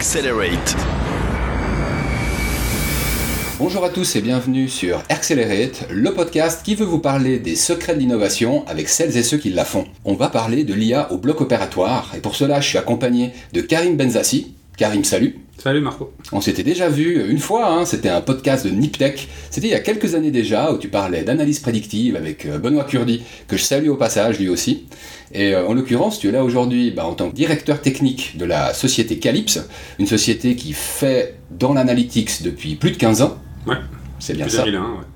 Accelerate. Bonjour à tous et bienvenue sur Accelerate, le podcast qui veut vous parler des secrets de l'innovation avec celles et ceux qui la font. On va parler de l'IA au bloc opératoire et pour cela je suis accompagné de Karim Benzassi. Karim, salut. Salut Marco. On s'était déjà vu une fois, hein, c'était un podcast de Niptech. C'était il y a quelques années déjà où tu parlais d'analyse prédictive avec euh, Benoît Curdi, que je salue au passage lui aussi. Et euh, en l'occurrence, tu es là aujourd'hui bah, en tant que directeur technique de la société Calypse, une société qui fait dans l'analytics depuis plus de 15 ans. Ouais c'est bien ça,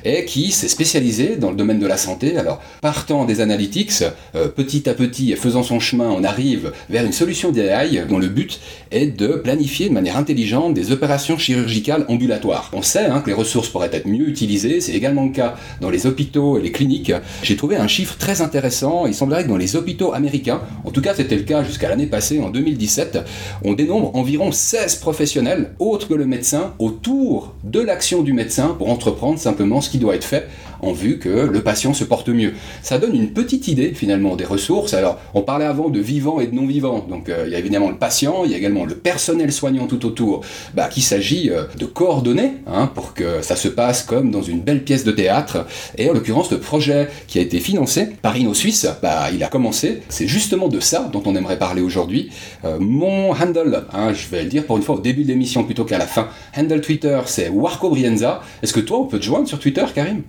et qui s'est spécialisé dans le domaine de la santé. Alors, partant des analytics, euh, petit à petit et faisant son chemin, on arrive vers une solution d'AI dont le but est de planifier de manière intelligente des opérations chirurgicales ambulatoires. On sait hein, que les ressources pourraient être mieux utilisées, c'est également le cas dans les hôpitaux et les cliniques. J'ai trouvé un chiffre très intéressant, il semblerait que dans les hôpitaux américains, en tout cas c'était le cas jusqu'à l'année passée, en 2017, on dénombre environ 16 professionnels, autres que le médecin, autour de l'action du médecin pour entreprendre simplement ce qui doit être fait en vue que le patient se porte mieux. Ça donne une petite idée finalement des ressources. Alors, on parlait avant de vivants et de non-vivants. Donc, euh, il y a évidemment le patient, il y a également le personnel soignant tout autour, bah, qu'il s'agit euh, de coordonner hein, pour que ça se passe comme dans une belle pièce de théâtre. Et en l'occurrence, le projet qui a été financé par Inno Suisse, bah, il a commencé. C'est justement de ça dont on aimerait parler aujourd'hui. Euh, mon handle, hein, je vais le dire pour une fois au début de l'émission plutôt qu'à la fin. Handle Twitter, c'est Warco Brienza. Est-ce que toi, on peut te joindre sur Twitter, Karim?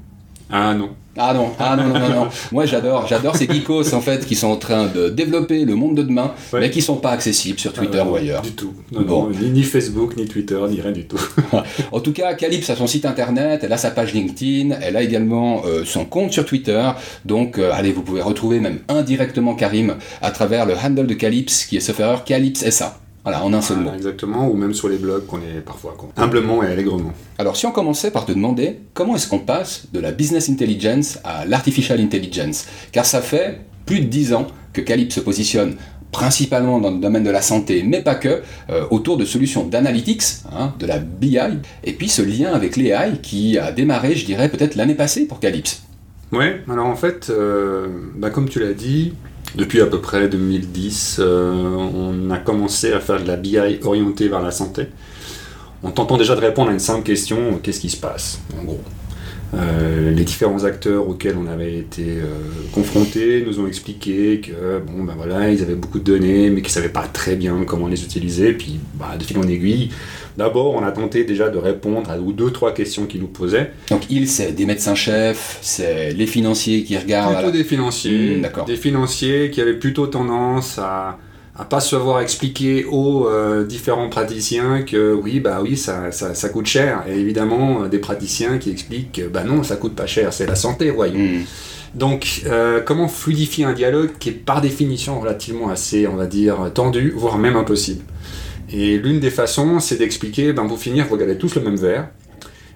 Ah non. Ah non, ah non, non, non, non. Moi j'adore, j'adore ces geekos en fait qui sont en train de développer le monde de demain, mais qui sont pas accessibles sur Twitter ou ailleurs. Du tout. bon. ni, Facebook, ni Twitter, ni rien du tout. en tout cas, Calypse a son site internet, elle a sa page LinkedIn, elle a également euh, son compte sur Twitter. Donc euh, allez, vous pouvez retrouver même indirectement Karim à travers le handle de Calypse qui est ce erreur Calypse SA. Voilà, en un seul mot. Exactement, ou même sur les blogs qu'on est parfois humblement et allègrement. Alors si on commençait par te demander comment est-ce qu'on passe de la business intelligence à l'artificial intelligence, car ça fait plus de dix ans que Calypse se positionne principalement dans le domaine de la santé, mais pas que, euh, autour de solutions d'analytics, hein, de la BI, et puis ce lien avec l'AI qui a démarré, je dirais, peut-être l'année passée pour Calypse. Ouais, alors en fait, euh, bah, comme tu l'as dit, depuis à peu près 2010, euh, on a commencé à faire de la BI orientée vers la santé, en tentant déjà de répondre à une simple question qu'est-ce qui se passe En gros? Euh, les différents acteurs auxquels on avait été euh, confrontés nous ont expliqué que bon ben voilà ils avaient beaucoup de données mais qu'ils savaient pas très bien comment les utiliser puis bah, de fil en aiguille D'abord, on a tenté déjà de répondre à deux, trois questions qu'ils nous posaient. Donc, ils, c'est des médecins-chefs, c'est les financiers qui regardent. Plutôt des financiers. Hmm, des financiers qui avaient plutôt tendance à à pas se voir expliquer aux euh, différents praticiens que oui bah oui ça, ça, coûte cher et évidemment euh, des praticiens qui expliquent que bah non ça coûte pas cher c'est la santé voyons hmm. donc euh, comment fluidifier un dialogue qui est par définition relativement assez on va dire tendu voire même impossible? Et l'une des façons, c'est d'expliquer, ben, pour finir, vous regardez tous le même verre.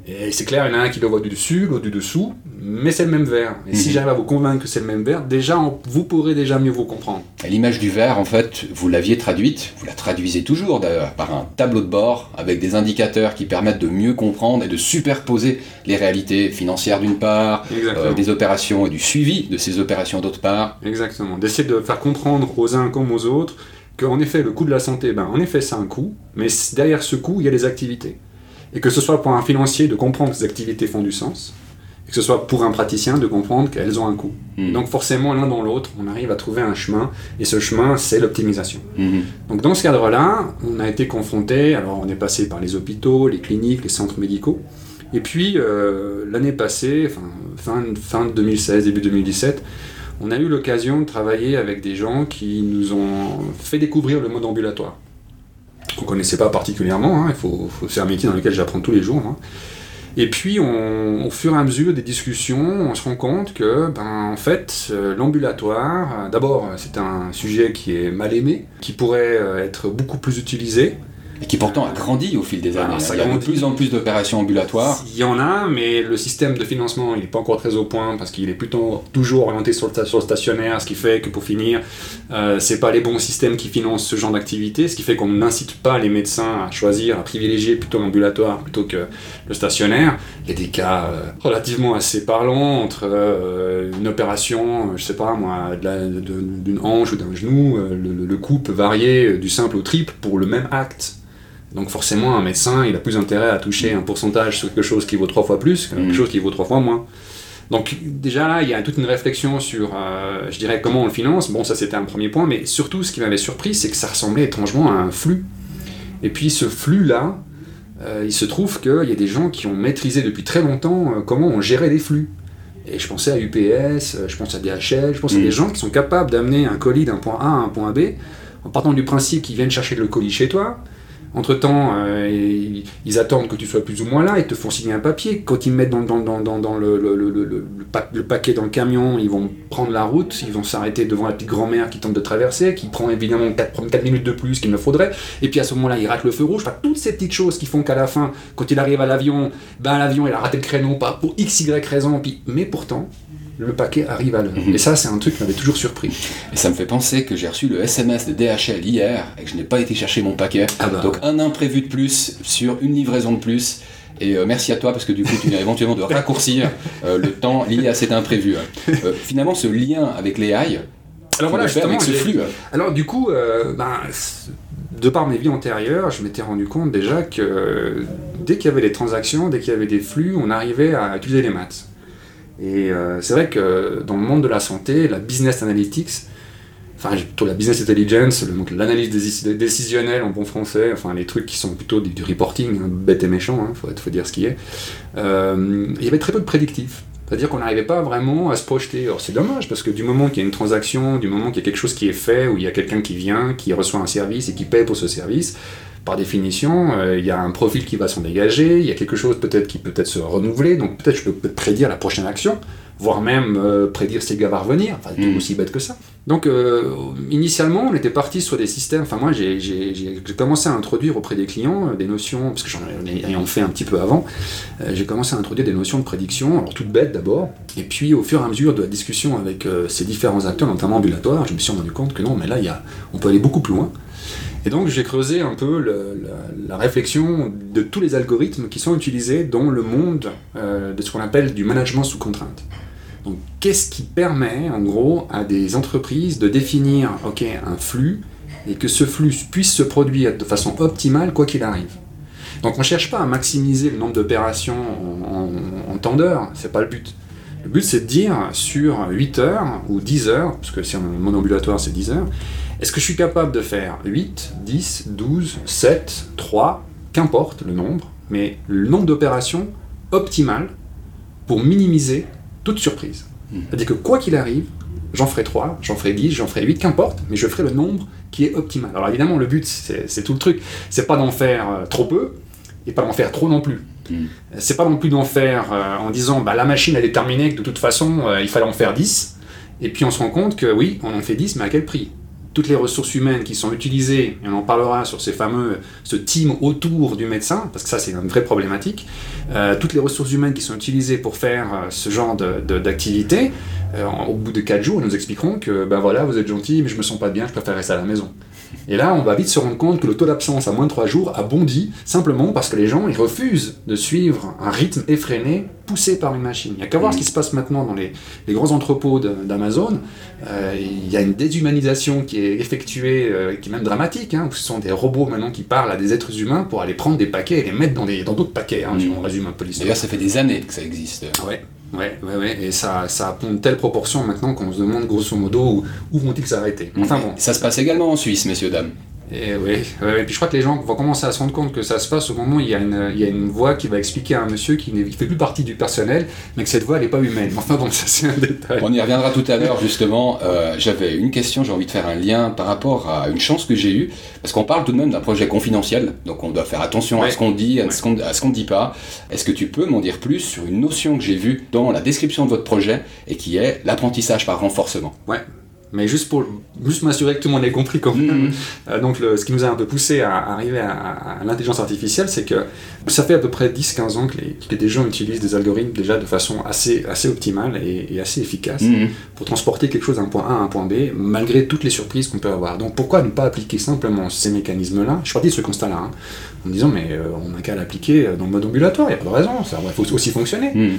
Et c'est clair, il y en a un qui le voit du dessus, l'autre du dessous, mais c'est le même verre. Et si mhm. j'arrive à vous convaincre que c'est le même verre, déjà, vous pourrez déjà mieux vous comprendre. L'image du verre, en fait, vous l'aviez traduite, vous la traduisez toujours d'ailleurs, par un tableau de bord avec des indicateurs qui permettent de mieux comprendre et de superposer les réalités financières d'une part, euh, des opérations et du suivi de ces opérations d'autre part. Exactement. D'essayer de faire comprendre aux uns comme aux autres qu'en effet, le coût de la santé, ben, en effet, c'est un coût, mais derrière ce coût, il y a des activités. Et que ce soit pour un financier de comprendre que ces activités font du sens, et que ce soit pour un praticien de comprendre qu'elles ont un coût. Hmm. Donc forcément, l'un dans l'autre, on arrive à trouver un chemin, et ce chemin, c'est l'optimisation. Hmm. Donc dans ce cadre-là, on a été confronté, alors on est passé par les hôpitaux, les cliniques, les centres médicaux, et puis euh, l'année passée, fin, fin 2016, début 2017, on a eu l'occasion de travailler avec des gens qui nous ont fait découvrir le mode ambulatoire. On ne connaissait pas particulièrement, hein, faut, c'est un métier dans lequel j'apprends tous les jours. Hein. Et puis, au fur et à mesure des discussions, on se rend compte que, ben, en fait, euh, l'ambulatoire, euh, d'abord, c'est un sujet qui est mal aimé, qui pourrait euh, être beaucoup plus utilisé, et qui pourtant a grandi au fil des années. il y a de plus en plus d'opérations ambulatoires. Il y en a, mais le système de financement, il n'est pas encore très au point parce qu'il est plutôt toujours orienté sur le, stationnaire, ce qui fait que pour finir, euh, c'est pas les bons systèmes qui financent ce genre d'activité, ce qui fait qu'on n'incite pas les médecins à choisir, à privilégier plutôt l'ambulatoire plutôt que le stationnaire. Il y a des cas euh, relativement assez parlants entre euh, une opération, je sais pas moi, d'une hanche ou d'un genou, le, le coût peut varier du simple au triple pour le même acte. Donc forcément, un médecin, il a plus intérêt à toucher un pourcentage sur quelque chose qui vaut trois fois plus que quelque Mm. chose qui vaut trois fois moins. Donc déjà là, il y a toute une réflexion sur, euh, je dirais, comment on le finance. Bon, ça c'était un premier point, mais surtout ce qui m'avait surpris, c'est que ça ressemblait étrangement à un flux. Et puis ce flux-là, euh, il se trouve qu'il y a des gens qui ont maîtrisé depuis très longtemps euh, comment on gérait les flux. Et je pensais à UPS, je pense à DHL, je pense à Mm. des gens qui sont capables d'amener un colis d'un point A à un point B en partant du principe qu'ils viennent chercher le colis chez toi. Entre-temps, euh, ils, ils attendent que tu sois plus ou moins là, ils te font signer un papier. Quand ils mettent dans, le, le, le, le, le pa- le paquet dans le camion, ils vont prendre la route, ils vont s'arrêter devant la petite grand-mère qui tente de traverser, qui prend évidemment 4, 4 minutes de plus qu'il ne faudrait. Et puis à ce moment-là, il rate le feu rouge. Enfin, toutes ces petites choses qui font qu'à la fin, quand il arrive à l'avion, ben l'avion il a raté le créneau, pour x, y raison, mais pourtant, le paquet arrive à l'heure. Mhm. Et ça, c'est un truc qui m'avait toujours surpris. Et ça me fait penser que j'ai reçu le SMS de DHL hier et que je n'ai pas été chercher mon paquet. Ah bah. Donc un imprévu de plus sur une livraison de plus. Et euh, merci à toi parce que du coup tu viens éventuellement de raccourcir euh, le temps lié à cet imprévu. Euh, finalement ce lien avec les AI, Alors voilà, faire avec ce justement, flux. Alors du coup, ben, de par mes vies antérieures, je m'étais rendu compte déjà que dès qu'il y avait des transactions, dès qu'il y avait des flux, on arrivait à utiliser les maths. Et euh, c'est vrai que dans le monde de la santé, la business analytics, enfin plutôt la business intelligence, l'analyse décis- décisionnelle en bon français, enfin les trucs qui sont plutôt du, reporting, hein, bête et méchant, il faut, faut dire ce qui est, euh, il y avait très peu de prédictifs. C'est-à-dire qu'on n'arrivait pas vraiment à se projeter. Alors c'est dommage parce que du moment qu'il y a une transaction, du moment qu'il y a quelque chose qui est fait, où il y a quelqu'un qui vient, qui reçoit un service et qui paie pour ce service, par définition, euh, il y a un profil qui va s'en dégager, il y a quelque chose peut-être qui peut être se renouveler, donc peut-être je peux peut-être prédire la prochaine action, voire même euh, prédire si le gars va revenir, enfin tout Mhm. aussi bête que ça. Donc euh, initialement, on était parti sur des systèmes, enfin moi j'ai- j'ai j'ai- j'ai commencé à introduire auprès des clients des notions, parce que j'en ai fait un petit peu avant, j'ai commencé à introduire des notions de prédiction, alors toutes bêtes d'abord, et puis au fur et à mesure de la discussion avec ces différents acteurs, notamment ambulatoires, je me suis rendu compte que non, mais là y a, on peut aller beaucoup plus loin. Et donc j'ai creusé un peu la, réflexion de tous les algorithmes qui sont utilisés dans le monde euh, de ce qu'on appelle du management sous contrainte. Donc qu'est-ce qui permet en gros à des entreprises de définir ok, un flux et que ce flux puisse se produire de façon optimale quoi qu'il arrive? Donc on ne cherche pas à maximiser le nombre d'opérations en, en- en temps d'heure, c'est pas le but. Le but c'est de dire sur 8 heures ou 10 heures, parce que si on mon ambulatoire c'est 10 heures, est-ce que je suis capable de faire 8, 10, 12, 7, 3, qu'importe le nombre, mais le nombre d'opérations optimal pour minimiser toute surprise? Mhm. C'est-à-dire que quoi qu'il arrive, j'en ferai 3, j'en ferai 10, j'en ferai 8, qu'importe, mais je ferai le nombre qui est optimal. Alors évidemment, le but, c'est tout le truc, c'est pas d'en faire euh, trop peu, et pas d'en faire trop non plus. Mhm. C'est pas non plus d'en faire euh, en disant, bah, la machine, est terminée, que de toute façon, euh, il fallait en faire 10, et puis on se rend compte que oui, on en fait 10, mais à quel prix? Toutes les ressources humaines qui sont utilisées, et on en parlera sur ces fameux, ce team autour du médecin, parce que ça c'est une vraie problématique, euh, toutes les ressources humaines qui sont utilisées pour faire euh, ce genre de- de- d'activité, euh, au bout de 4 jours, ils nous expliqueront que ben voilà, vous êtes gentil, mais je me sens pas bien, je préfère rester à la maison. Et là, on va vite se rendre compte que le taux d'absence à moins de 3 jours a bondi, simplement parce que les gens ils refusent de suivre un rythme effréné poussé par une machine. Il n'y a qu'à voir ce qui se passe maintenant dans les, les grands entrepôts d'Amazon. Euh, il y a une déshumanisation qui est effectuée, euh, qui est même dramatique, hein, où ce sont des robots maintenant qui parlent à des êtres humains pour aller prendre des paquets et les mettre dans des- dans d'autres paquets, hein, Mm. on résume un peu l'histoire. D'ailleurs ça fait des années que ça existe. Ouais, ouais, ouais, ouais, et ça, ça a une telle proportion maintenant qu'on se demande grosso modo où, où vont-ils s'arrêter. Enfin bon, Ça se passe également en Suisse, messieurs, dames. Et ouais, et puis je crois que les gens vont commencer à se rendre compte que ça se passe au moment où il y a une, il y a une voix qui va expliquer à un monsieur qui ne fait plus partie du personnel, mais que cette voix elle n'est pas humaine. Enfin bon, ça c'est un détail. On y reviendra tout à l'heure justement. Euh, J'avais une question, j'ai envie de faire un lien par rapport à une chance que j'ai eue, parce qu'on parle tout de même d'un projet confidentiel, donc on doit faire attention à ce qu'on dit, à Ouais. ce qu'on à ce qu'on ne dit pas. Est-ce que tu peux m'en dire plus sur une notion que j'ai vue dans la description de votre projet et qui est l'apprentissage par renforcement? Mais juste pour juste m'assurer que tout le monde ait compris quand même. Mhm. Euh, donc le- ce qui nous a un peu poussé à arriver à, à- à l'intelligence artificielle, c'est que ça fait à peu près 10-15 ans que, les, que des gens utilisent des algorithmes déjà de façon assez, assez optimale et, et assez efficace Mhm. pour transporter quelque chose d'un point A à un point B, malgré toutes les surprises qu'on peut avoir. Donc pourquoi ne pas appliquer simplement ces mécanismes-là? Je suis parti de ce constat-là, hein, en me disant mais euh, on n'a qu'à l'appliquer dans le mode ambulatoire, il n'y a pas de raison, ça faut aussi fonctionner. Mhm.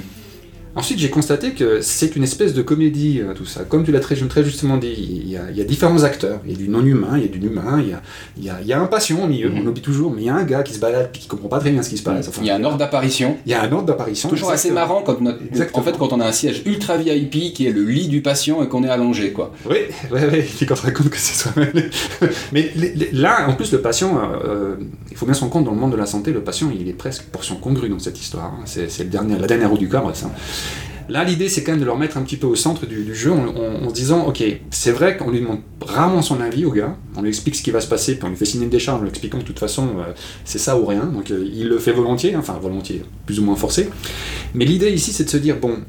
Ensuite, j'ai constaté que c'est une espèce de comédie, euh, tout ça. Comme tu l'as très, très justement dit, il y, a, il y, a, différents acteurs. Il y a du non-humain, il y a du humain, il y a, il y a, il y a un patient au milieu, mm -hmm. on oublie toujours, mais il y a un gars qui se balade et qui comprend pas très bien ce qui se passe. Enfin, il y a un ordre d'apparition. Il y a un ordre d'apparition. Toujours assez marrant quand, notre, en fait, quand on a un siège ultra VIP qui est le lit du patient et qu'on est allongé, quoi. Oui, oui, oui. Et puis quand on raconte que c'est soi-même. mais les, les, là, en plus, le patient, euh, il faut bien se rendre compte, dans le monde de la santé, le patient, il est presque portion congrue dans cette histoire. Hein. C'est dernier, la dernière roue du carrosse. Hein. Là, l'idée, c'est quand même de leur mettre un petit peu au centre du, jeu en, se disant, ok, c'est vrai qu'on lui demande rarement son avis au gars, on lui explique ce qui va se passer, puis on lui fait signer une décharge en lui expliquant que de toute façon, euh, c'est ça ou rien. Donc, euh, il le fait volontiers, enfin volontiers, plus ou moins forcé. Mais l'idée ici, c'est de se dire, bon,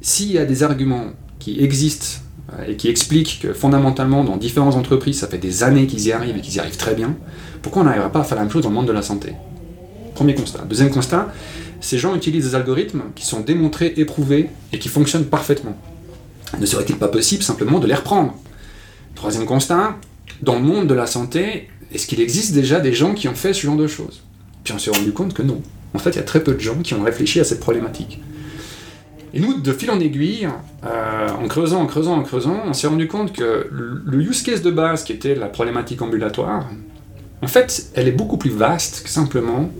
s'il y a des arguments qui existent euh, et qui expliquent que fondamentalement, dans différentes entreprises, ça fait des années qu'ils y arrivent et qu'ils y arrivent très bien, pourquoi on n'arriverait pas à faire la même chose dans le monde de la santé? Premier constat. Deuxième constat, ces gens utilisent des algorithmes qui sont démontrés, éprouvés et qui fonctionnent parfaitement. Ne serait-il pas possible simplement de les reprendre? Troisième constat, dans le monde de la santé, est-ce qu'il existe déjà des gens qui ont fait ce genre de choses? Puis on s'est rendu compte que non. En fait, il y a très peu de gens qui ont réfléchi à cette problématique. Et nous, de fil en aiguille, euh, en creusant, en creusant, en creusant, on s'est rendu compte que le use case de base, qui était la problématique ambulatoire, en fait, elle est beaucoup plus vaste que simplement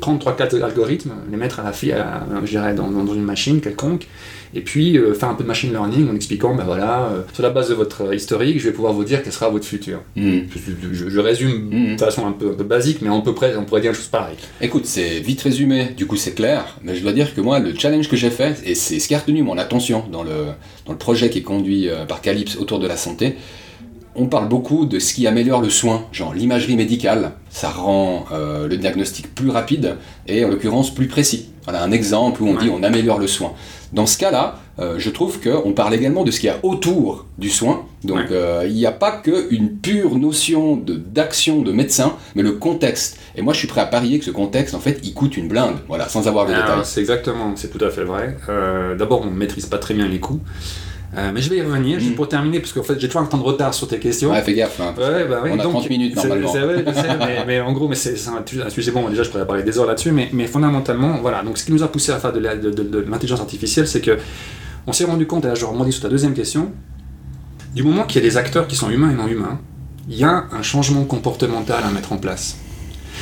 prendre 3-4 algorithmes, les mettre à la fille, je dirais, dans, dans, une machine quelconque, et puis euh, faire un peu de machine learning en expliquant, ben voilà, euh, sur la base de votre historique, je vais pouvoir vous dire quel sera votre futur. Mm. Je, je, je, résume mm. de façon un peu, un peu, basique, mais à peu près, on pourrait dire une chose pareille. Écoute, c'est vite résumé, du coup c'est clair, mais je dois dire que moi, le challenge que j'ai fait, et c'est ce qui a retenu mon attention dans le, dans le projet qui est conduit par Calypse autour de la santé, on parle beaucoup de ce qui améliore le soin, genre l'imagerie médicale, ça rend euh, le diagnostic plus rapide et en l'occurrence plus précis. Voilà un exemple où on dit on améliore le soin. Dans ce cas-là, euh, je trouve qu'on parle également de ce qu'il y a autour du soin. Donc ouais. euh, il n'y a pas qu'une pure notion d'action de, de, médecin, mais le contexte. Et moi je suis prêt à parier que ce contexte, en fait, il coûte une blinde, voilà, sans avoir le détail. C'est exactement, c'est tout à fait vrai. D'abord, on ne maîtrise pas très bien les coûts. Euh, mais je vais y revenir, mmh. juste pour terminer, parce qu'en fait j'ai toujours un temps de retard sur tes questions. Ouais, fais gaffe. Hein, ouais, bah, ouais, on a donc, 30 minutes normalement. C'est vrai, mais, mais, en gros, mais c'est un, un, sujet bon, déjà je pourrais parler des heures là-dessus, mais, mais, fondamentalement, voilà, donc ce qui nous a poussé à faire de l'intelligence artificielle, c'est que on s'est rendu compte, et là je rebondis sur ta deuxième question, du moment qu'il y a des acteurs qui sont humains et non humains, il y a un changement comportemental à mettre en place.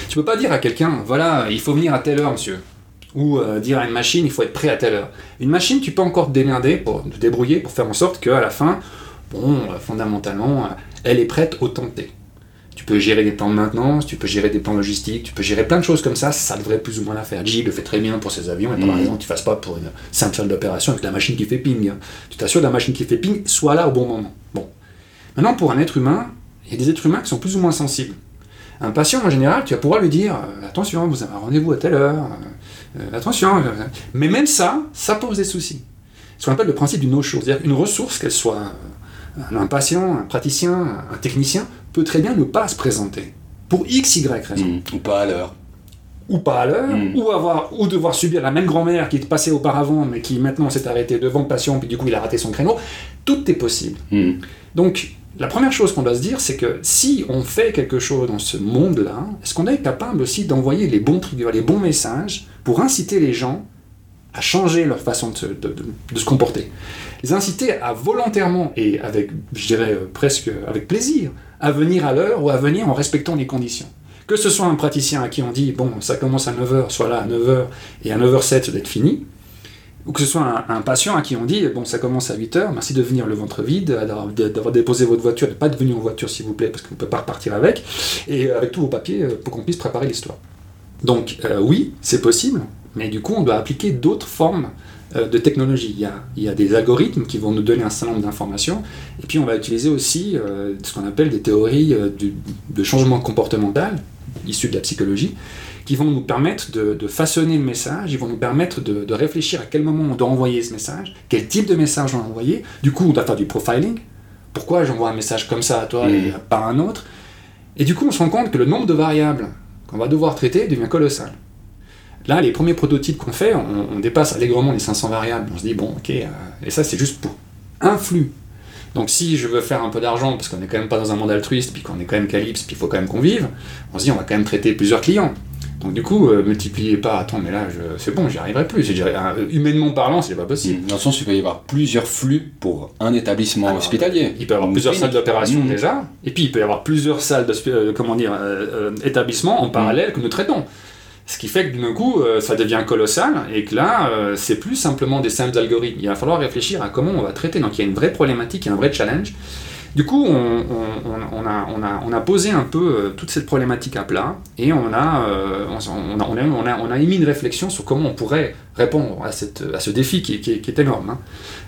Tu peux pas dire à quelqu'un, voilà, il faut venir à telle heure, monsieur ou euh, dire à une machine il faut être prêt à telle heure. Une machine, tu peux encore te démerder, pour te débrouiller pour faire en sorte qu'à la fin, bon, euh, fondamentalement, euh, elle est prête au temps T. Tu peux gérer des plans de maintenance, tu peux gérer des plans logistiques, tu peux gérer plein de choses comme ça, ça devrait plus ou moins la faire. G le fait très bien pour ses avions, et par mmh. exemple, tu ne fasses pas pour une simple salle d'opération avec la machine qui fait ping. Hein. Tu t'assures que la machine qui fait ping soit là au bon moment. Bon. Maintenant, pour un être humain, il y a des êtres humains qui sont plus ou moins sensibles. Un patient, en général, tu vas pouvoir lui dire attention, vous avez un rendez-vous à telle heure, euh, attention, euh, mais même ça, ça pose des soucis. Ce qu'on appelle le principe du no-show, c'est-à-dire une ressource, qu'elle soit un patient, un praticien, un technicien, peut très bien ne pas se présenter. Pour X, Y raison. Mmh, ou pas à l'heure. Ou pas à l'heure, mmh. ou, avoir, ou devoir subir la même grand-mère qui est passée auparavant, mais qui maintenant s'est arrêtée devant le patient, puis du coup il a raté son créneau. Tout est possible. Mmh. Donc, la première chose qu'on doit se dire, c'est que si on fait quelque chose dans ce monde-là, est-ce qu'on est capable aussi d'envoyer les bons triggers, les bons messages pour inciter les gens à changer leur façon de se, comporter? Les inciter à volontairement et avec, je dirais euh, presque avec plaisir, à venir à l'heure ou à venir en respectant les conditions. Que ce soit un praticien à qui on dit, bon, ça commence à 9h, soit là à 9h, et à 9h07, ça doit être fini, ou que ce soit un, patient à qui on dit bon ça commence à 8h, merci de venir le ventre vide, d'avoir déposé votre voiture, de ne pas de venir en voiture s'il vous plaît parce qu'on ne peut pas repartir avec, et avec tous vos papiers euh, pour qu'on puisse préparer l'histoire. Donc euh, oui, c'est possible, mais du coup on doit appliquer d'autres formes euh, de technologie. Il y, a, il y, a, des algorithmes qui vont nous donner un certain nombre d'informations, et puis on va utiliser aussi euh, ce qu'on appelle des théories euh, de changement comportemental, issues de la psychologie, qui vont nous permettre de, de, façonner le message, ils vont nous permettre de, de, réfléchir à quel moment on doit envoyer ce message, quel type de message on doit envoyer. Du coup, on doit faire du profiling. Pourquoi j'envoie un message comme ça à toi mmh. et pas un autre? Et du coup, on se rend compte que le nombre de variables qu'on va devoir traiter devient colossal. Là, les premiers prototypes qu'on fait, on, on, dépasse allègrement les 500 variables. On se dit, bon, ok, euh, et ça, c'est juste pour un flux. Donc, si je veux faire un peu d'argent, parce qu'on n'est quand même pas dans un monde altruiste, puis qu'on est quand même calypse, puis il faut quand même qu'on vive, on se dit, on va quand même traiter plusieurs clients. Donc du coup, euh, multipliez pas, attends, mais là, je- c'est bon, j'y arriverai plus. Humainement parlant, c'est pas possible. Dans le sens il peut y avoir plusieurs flux pour un établissement Alors, hospitalier. Il peut y avoir plusieurs salles d'opération Mmh. déjà, et puis il peut y avoir plusieurs salles, d'hospi- euh, comment dire, euh, euh, établissements en parallèle que nous traitons. Ce qui fait que d'un coup, ça devient colossal, et que là, c'est plus simplement des simples algorithmes. Il va falloir réfléchir à comment on va traiter. Donc il y a une vraie problématique, il y a un vrai challenge. Du coup, on, a, posé un peu euh, toute cette problématique à plat, et on a, émis une réflexion sur comment on pourrait répondre à, ce défi qui, est- énorme. hein.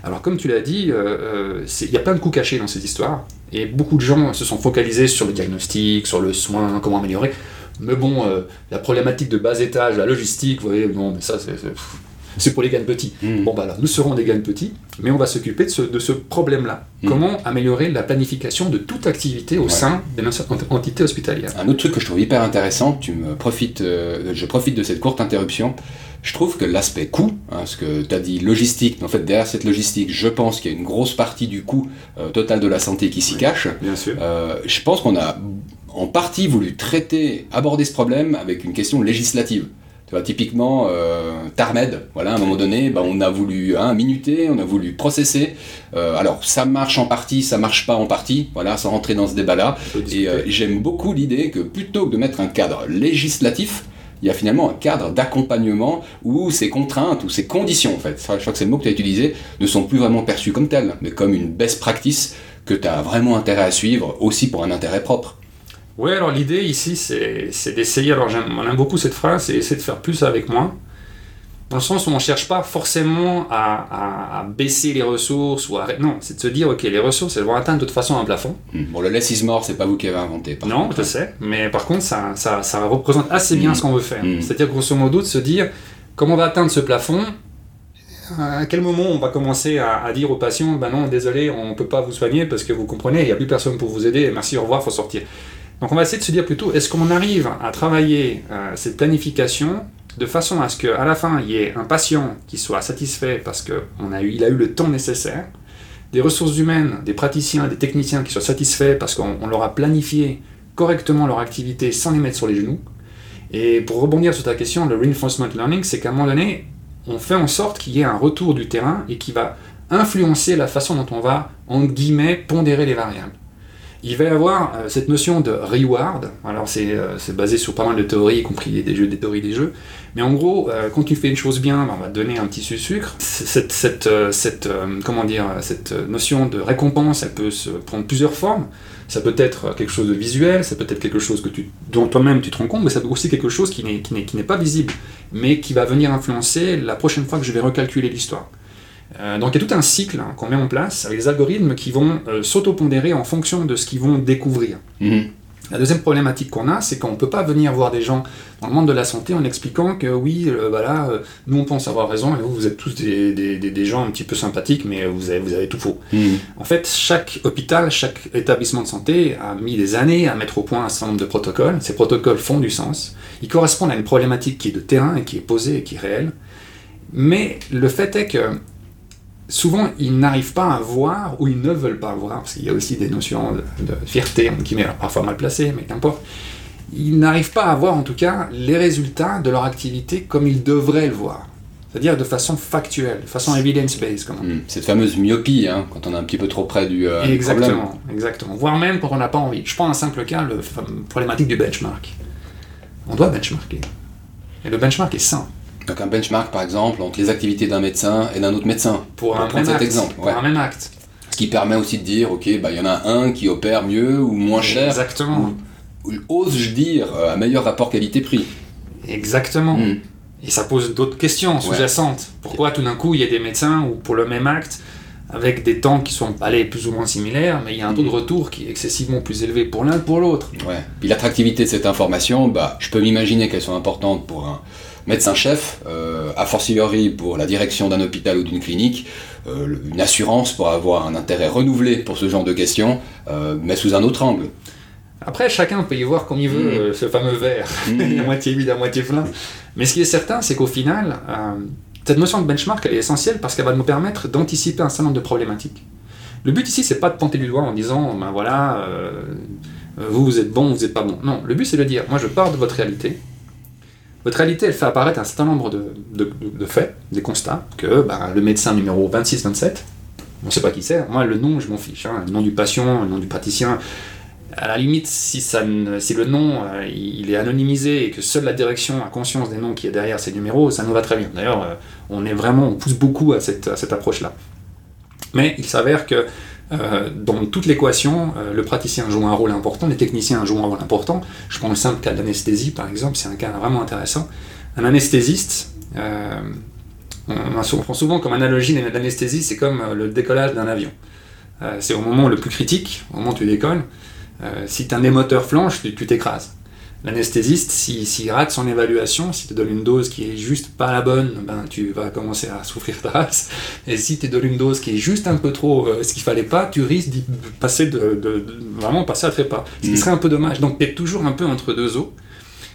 Alors comme tu l'as dit, euh, euh, il y a plein de coups cachés dans ces histoires, et beaucoup de gens se sont focalisés sur le diagnostic, sur le soin, comment améliorer. Mais bon, la problématique de bas étage, la logistique, vous voyez, non, mais ça, c'est- c'est pour les gains petits. Mmh. Bon, bah alors, nous serons des gains petits, mais on va s'occuper de ce, de ce problème-là. Mm. Comment améliorer la planification de toute activité au Ouais. sein d'une ent- entité hospitalière? Un autre truc que je trouve hyper intéressant, tu me profites, euh, je profite de cette courte interruption. Je trouve que l'aspect coût, hein, ce que tu as dit logistique, mais en fait derrière cette logistique, je pense qu'il y a une grosse partie du coût euh, total de la santé qui s'y Oui. cache. Bien sûr. Euh, je pense qu'on a en partie voulu traiter, aborder ce problème avec une question législative. Tu vois, typiquement, euh, Tarmed, voilà, à un moment donné, bah, on a voulu hein, minuter, on a voulu processer. Euh, alors, ça marche en partie, ça marche pas en partie, voilà, sans rentrer dans ce débat-là. Et euh, j'aime beaucoup l'idée que plutôt que de mettre un cadre législatif, il y a finalement un cadre d'accompagnement où ces contraintes, ou ces conditions, en fait, je crois que c'est le mot que tu as utilisé, ne sont plus vraiment perçues comme telles, mais comme une best practice que tu as vraiment intérêt à suivre, aussi pour un intérêt propre. Oui, alors l'idée ici, c'est d'essayer, alors j'aime beaucoup cette phrase, c'est essayer de faire plus avec moins, dans le sens où on ne cherche pas forcément à, à- à baisser les ressources, ou à... Non, c'est de se dire, ok, les ressources, elles vont atteindre de toute façon un plafond. Hmm. Bon, le less is more, c'est pas vous qui avez inventé. par Non, contre, je sais, mais par contre, ça, ça, ça représente assez bien Mm. ce qu'on veut faire. Mm. C'est-à-dire, grosso modo, de se dire, comment on va atteindre ce plafond à quel moment on va commencer à, à dire aux patients, ben non, désolé, on ne peut pas vous soigner parce que vous comprenez, il n'y a plus personne pour vous aider, merci, au revoir, faut sortir. Donc on va essayer de se dire plutôt, est-ce qu'on arrive à travailler euh, cette planification de façon à ce qu'à la fin, il y ait un patient qui soit satisfait parce qu'il a, eu, a eu le temps nécessaire, des ressources humaines, des praticiens, des techniciens qui soient satisfaits parce qu'on on leur a planifié correctement leur activité sans les mettre sur les genoux. Et pour rebondir sur ta question, le reinforcement learning, c'est qu'à un moment donné, on fait en sorte qu'il y ait un retour du terrain et qui va influencer la façon dont on va, en guillemets, pondérer les variables. Il va y avoir euh, cette notion de reward, alors c'est euh, c'est basé sur pas mal de théories, y compris des jeux, des théories des jeux, mais en gros, euh, quand tu fais une chose bien, ben, on va te donner un petit sucre. Cette, cette, cette, comment dire, cette notion de récompense, elle peut se prendre plusieurs formes. Ça peut être quelque chose de visuel, ça peut être quelque chose que tu, dont toi-même tu te rends compte, mais ça peut aussi quelque chose qui n'est pas visible, mais qui va venir influencer la prochaine fois que je vais recalculer l'histoire. Euh, donc il y a tout un cycle hein, qu'on met en place avec des algorithmes qui vont euh, s'auto-pondérer en fonction de ce qu'ils vont découvrir. Mhm. La deuxième problématique qu'on a, c'est qu'on ne peut pas venir voir des gens dans le monde de la santé en expliquant que oui, euh, voilà, euh, nous on pense avoir raison et vous, vous êtes tous des, des- des- des gens un petit peu sympathiques, mais vous avez, vous avez tout faux. Mhm. En fait, chaque hôpital, chaque établissement de santé a mis des années à mettre au point un certain nombre de protocoles. Ces protocoles font du sens. Ils correspondent à une problématique qui est de terrain et qui est posée et qui est réelle. Mais le fait est que souvent, ils n'arrivent pas à voir ou ils ne veulent pas voir, parce qu'il y a aussi des notions de, de fierté, qui met parfois mal placées, mais qu'importe. Ils n'arrivent pas à voir, en tout cas, les résultats de leur activité comme ils devraient le voir. C'est-à-dire de façon factuelle, de façon evidence-based. Mhm. Cette fameuse myopie, hein, quand on est un petit peu trop près du, euh, du problème. Exactement, exactement. Voire même quand on n'a pas envie. Je prends un simple cas, le fameux problématique du benchmark. On doit benchmarker. Et le benchmark est sain. Donc un benchmark par exemple entre les activités d'un médecin et d'un autre médecin. Pour On un même cet acte. exemple. Pour ouais. un même acte. Ce qui permet aussi de dire, ok, bah, il y en a un qui opère mieux ou moins cher, Exactement. ou ose-je dire euh, un meilleur rapport qualité-prix. Exactement. Mhm. Et ça pose d'autres questions sous-jacentes. Pourquoi tout d'un coup il y a des médecins où pour le même acte, avec des temps qui sont allez, plus ou moins similaires, mais il y a un taux de retour qui est excessivement plus élevé pour l'un que pour l'autre. Ouais. Puis l'attractivité de cette information, bah, je peux m'imaginer qu'elles sont importantes pour un médecin-chef, euh, a fortiori pour la direction d'un hôpital ou d'une clinique, euh, une assurance pour avoir un intérêt renouvelé pour ce genre de questions, euh, mais sous un autre angle. Après, chacun peut y voir comme il veut Mhm. euh, ce fameux verre, Mhm. à moitié vide, à moitié plein. Mais ce qui est certain, c'est qu'au final, cette notion de benchmark, elle est essentielle parce qu'elle va nous permettre d'anticiper un certain nombre de problématiques. Le but ici, c'est pas de pointer du doigt en disant, ben voilà, vous, vous êtes bon, vous n'êtes pas bon. Non, le but, c'est de dire, moi, je pars de votre réalité. Votre réalité, elle fait apparaître un certain nombre de, de, faits, des constats, que ben, le médecin numéro 26-27, on ne sait pas qui c'est, moi le nom, je m'en fiche, hein, le nom du patient, le nom du praticien, à la limite, si, ça si le nom euh, il est anonymisé et que seule la direction a conscience des noms qui est derrière ces numéros, ça nous va très bien. D'ailleurs, euh, on est vraiment, on pousse beaucoup à cette, cette approche-là. Mais il s'avère que euh, dans toute l'équation, le praticien joue un rôle important, les techniciens jouent un rôle important. Je prends le simple cas de l'anesthésie, par exemple, c'est un cas vraiment intéressant. Un anesthésiste, on, on, prend souvent comme analogie l'anesthésie, c'est comme le décollage d'un avion. c'est au moment le plus critique, au moment où tu décolles, euh, si un émoteur flanche, tu t'écrases. L'anesthésiste, s'il si, rate son évaluation, si tu donnes une dose qui est juste pas la bonne, ben, tu vas commencer à souffrir ta race. Et si tu donnes une dose qui est juste un peu trop euh, ce qu'il fallait pas, tu risques de passer de, vraiment passer à trépas. Ce qui mm. serait un peu dommage. Donc tu es toujours un peu entre deux eaux.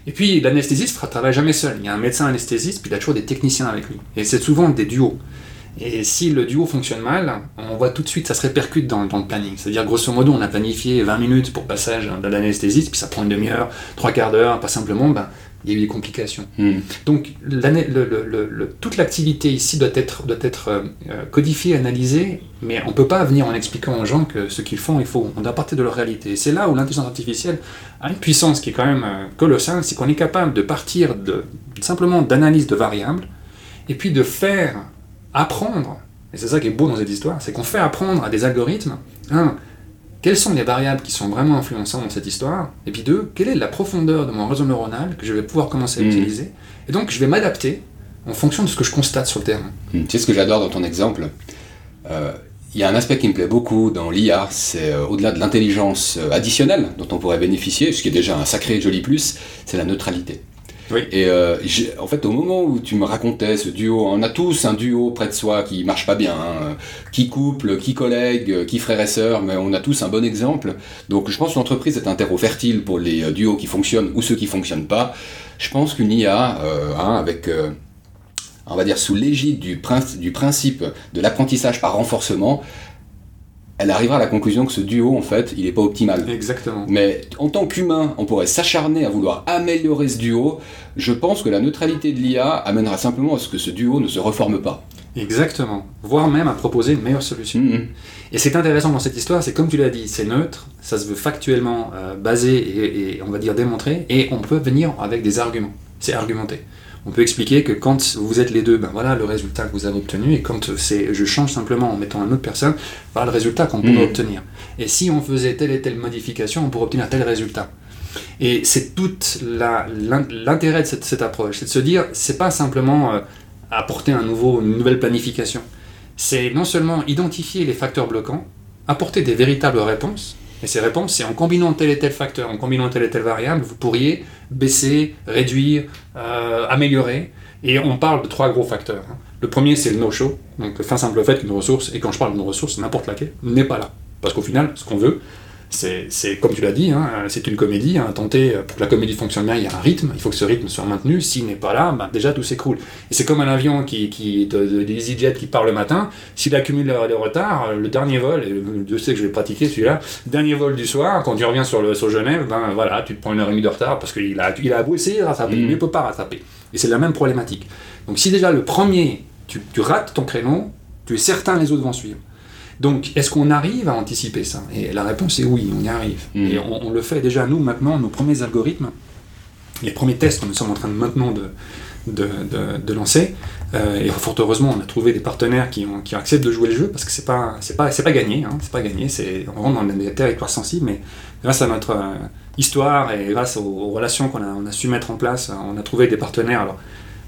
Et puis l'anesthésiste ne travaille jamais seul. Il y a un médecin anesthésiste, puis il a toujours des techniciens avec lui. Et c'est souvent des duos. Et si le duo fonctionne mal, on voit tout de suite, ça se répercute dans, le planning. C'est-à-dire, grosso modo, on a planifié 20 minutes pour passage de l'anesthésiste, puis ça prend une demi-heure, trois quarts d'heure, pas simplement, ben, il y a eu des complications. Hmm. Donc, toute l'activité ici doit être, doit être euh, codifiée, analysée, mais on ne peut pas venir en expliquant aux gens que ce qu'ils font est faux. On doit partir de leur réalité. Et c'est là où l'intelligence artificielle a une puissance qui est quand même euh, colossale, c'est qu'on est capable de partir de, simplement d'analyse de variables, et puis de faire apprendre, et c'est ça qui est beau dans cette histoire, c'est qu'on fait apprendre à des algorithmes, un, quelles sont les variables qui sont vraiment influençantes dans cette histoire, et puis deux, quelle est la profondeur de mon réseau neuronal que je vais pouvoir commencer à hmm. utiliser, et donc je vais m'adapter en fonction de ce que je constate sur le terrain. Hmm. Tu sais ce que j'adore dans ton exemple euh, il y a un aspect qui me plaît beaucoup dans l'IA, c'est euh, au-delà de l'intelligence euh, additionnelle dont on pourrait bénéficier, ce qui est déjà un sacré joli plus, c'est la neutralité. Et euh, en fait, au moment où tu me racontais ce duo, on a tous un duo près de soi qui marche pas bien, hein. qui couple, qui collègue, qui frère et sœur, mais on a tous un bon exemple. Donc je pense que l'entreprise est un terreau fertile pour les euh, duos qui fonctionnent ou ceux qui fonctionnent pas. Je pense qu'une IA, euh, hein, avec on va dire sous l'égide du, du, principe de l'apprentissage par renforcement, elle arrivera à la conclusion que ce duo, en fait, il n'est pas optimal. Exactement. Mais en tant qu'humain, on pourrait s'acharner à vouloir améliorer ce duo. Je pense que la neutralité de l'IA amènera simplement à ce que ce duo ne se reforme pas. Exactement. Voire même à proposer une meilleure solution. Mm-hmm. Et c'est intéressant dans cette histoire, c'est comme tu l'as dit, c'est neutre, ça se veut factuellement euh, basé et, et, on va dire démontré, et on peut venir avec des arguments. C'est argumenté on peut expliquer que quand vous êtes les deux, ben voilà le résultat que vous avez obtenu, et quand c'est, je change simplement en mettant une autre personne, voilà le résultat qu'on pourrait mmh. obtenir. Et si on faisait telle et telle modification, on pourrait obtenir tel résultat. Et c'est tout l'intérêt de cette, approche, c'est de se dire, c'est pas simplement euh, apporter un nouveau, une nouvelle planification, c'est non seulement identifier les facteurs bloquants, apporter des véritables réponses, et ces réponses, c'est en combinant tel et tel facteur, en combinant telle et telle variable, vous pourriez baisser, réduire, euh, améliorer. Et on parle de trois gros facteurs. Hein. Le premier, c'est le no-show, donc le fin simple fait qu'une ressource, et quand je parle d'une ressource, n'importe laquelle, n'est pas là. Parce qu'au final, ce qu'on veut, c'est comme tu l'as dit, hein, c'est une comédie. Hein, tenter, pour que la comédie fonctionne bien, il y a un rythme, il faut que ce rythme soit maintenu. S'il n'est pas là, ben, déjà tout s'écroule. Et c'est comme un avion qui, qui de, de, EasyJet qui part le matin, s'il accumule les retards, le dernier vol, et je sais que je vais pratiquer celui-là, dernier vol du soir, quand tu reviens sur, le, sur Genève, ben voilà, tu te prends une heure et demie de retard parce qu'il a, il a beau essayer de rattraper, mmh. mais il ne peut pas rattraper. Et c'est la même problématique. Donc si déjà le premier, tu, tu rates ton créneau, tu es certain les autres vont suivre. Donc, est-ce qu'on arrive à anticiper ça? Et la réponse est oui, on y arrive. Mm. Et on, le fait déjà, nous, maintenant, nos premiers algorithmes, les premiers tests que nous sommes en train de maintenant de, de, lancer, euh, et fort heureusement, on a trouvé des partenaires qui, ont, qui acceptent de jouer le jeu, parce que c'est pas, c'est pas, c'est pas gagné, hein, c'est pas gagné, c'est, on rentre dans des territoires sensibles, mais grâce à notre euh, histoire et grâce aux, relations qu'on a, on a su mettre en place, on a trouvé des partenaires. Alors,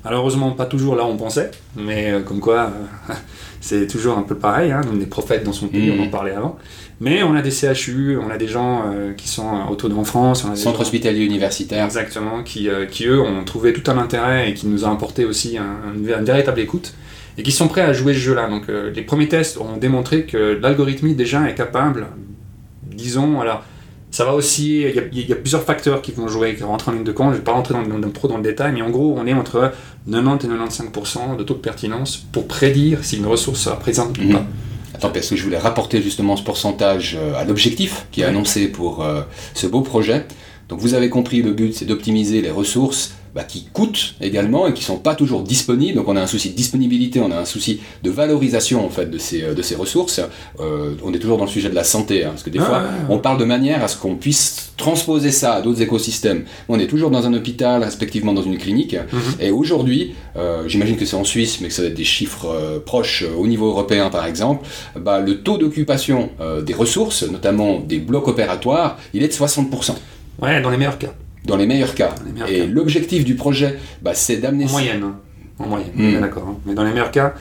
malheureusement, pas toujours là où on pensait, mais euh, comme quoi c'est toujours un peu pareil, hein, on est prophètes dans son pays, on en mmh. parlait avant. Mais on a des CHU, on a des gens euh, qui sont autour en France. On Centre hospitalier universitaire. Exactement, qui, euh, qui, eux ont trouvé tout un intérêt et qui nous ont apporté aussi un, une, véritable écoute et qui sont prêts à jouer ce jeu-là. Donc euh, les premiers tests ont démontré que l'algorithmie déjà est capable, disons, alors ça va aussi, il y, a, plusieurs facteurs qui vont jouer, qui rentrent en ligne de compte, je ne vais pas rentrer dans, dans, trop dans le détail, mais en gros, on est entre 90 et 95% de taux de pertinence pour prédire si une ressource sera présente ou mhm. pas. Attends, parce que je voulais rapporter justement ce pourcentage euh, à l'objectif qui est annoncé pour euh, ce beau projet. Donc vous avez compris, le but c'est d'optimiser les ressources bah, qui coûtent également et qui sont pas toujours disponibles. Donc on a un souci de disponibilité, on a un souci de valorisation en fait de ces, de ces ressources. Euh, on est toujours dans le sujet de la santé, hein, parce que des Ah, fois ouais, ouais. on parle de manière à ce qu'on puisse transposer ça à d'autres écosystèmes. On est toujours dans un hôpital, respectivement dans une clinique. Mhm. Et aujourd'hui, euh, j'imagine que c'est en Suisse, mais que ça va être des chiffres euh, proches euh, au niveau européen par exemple, bah, le taux d'occupation euh, des ressources, notamment des blocs opératoires, il est de 60%. Ouais, dans les meilleurs cas. Dans les meilleurs cas. Dans les meilleurs Et l'objectif du projet, bah, c'est d'amener En moyenne. hein. En moyenne, Mm. est d'accord. hein. Mais dans les meilleurs cas,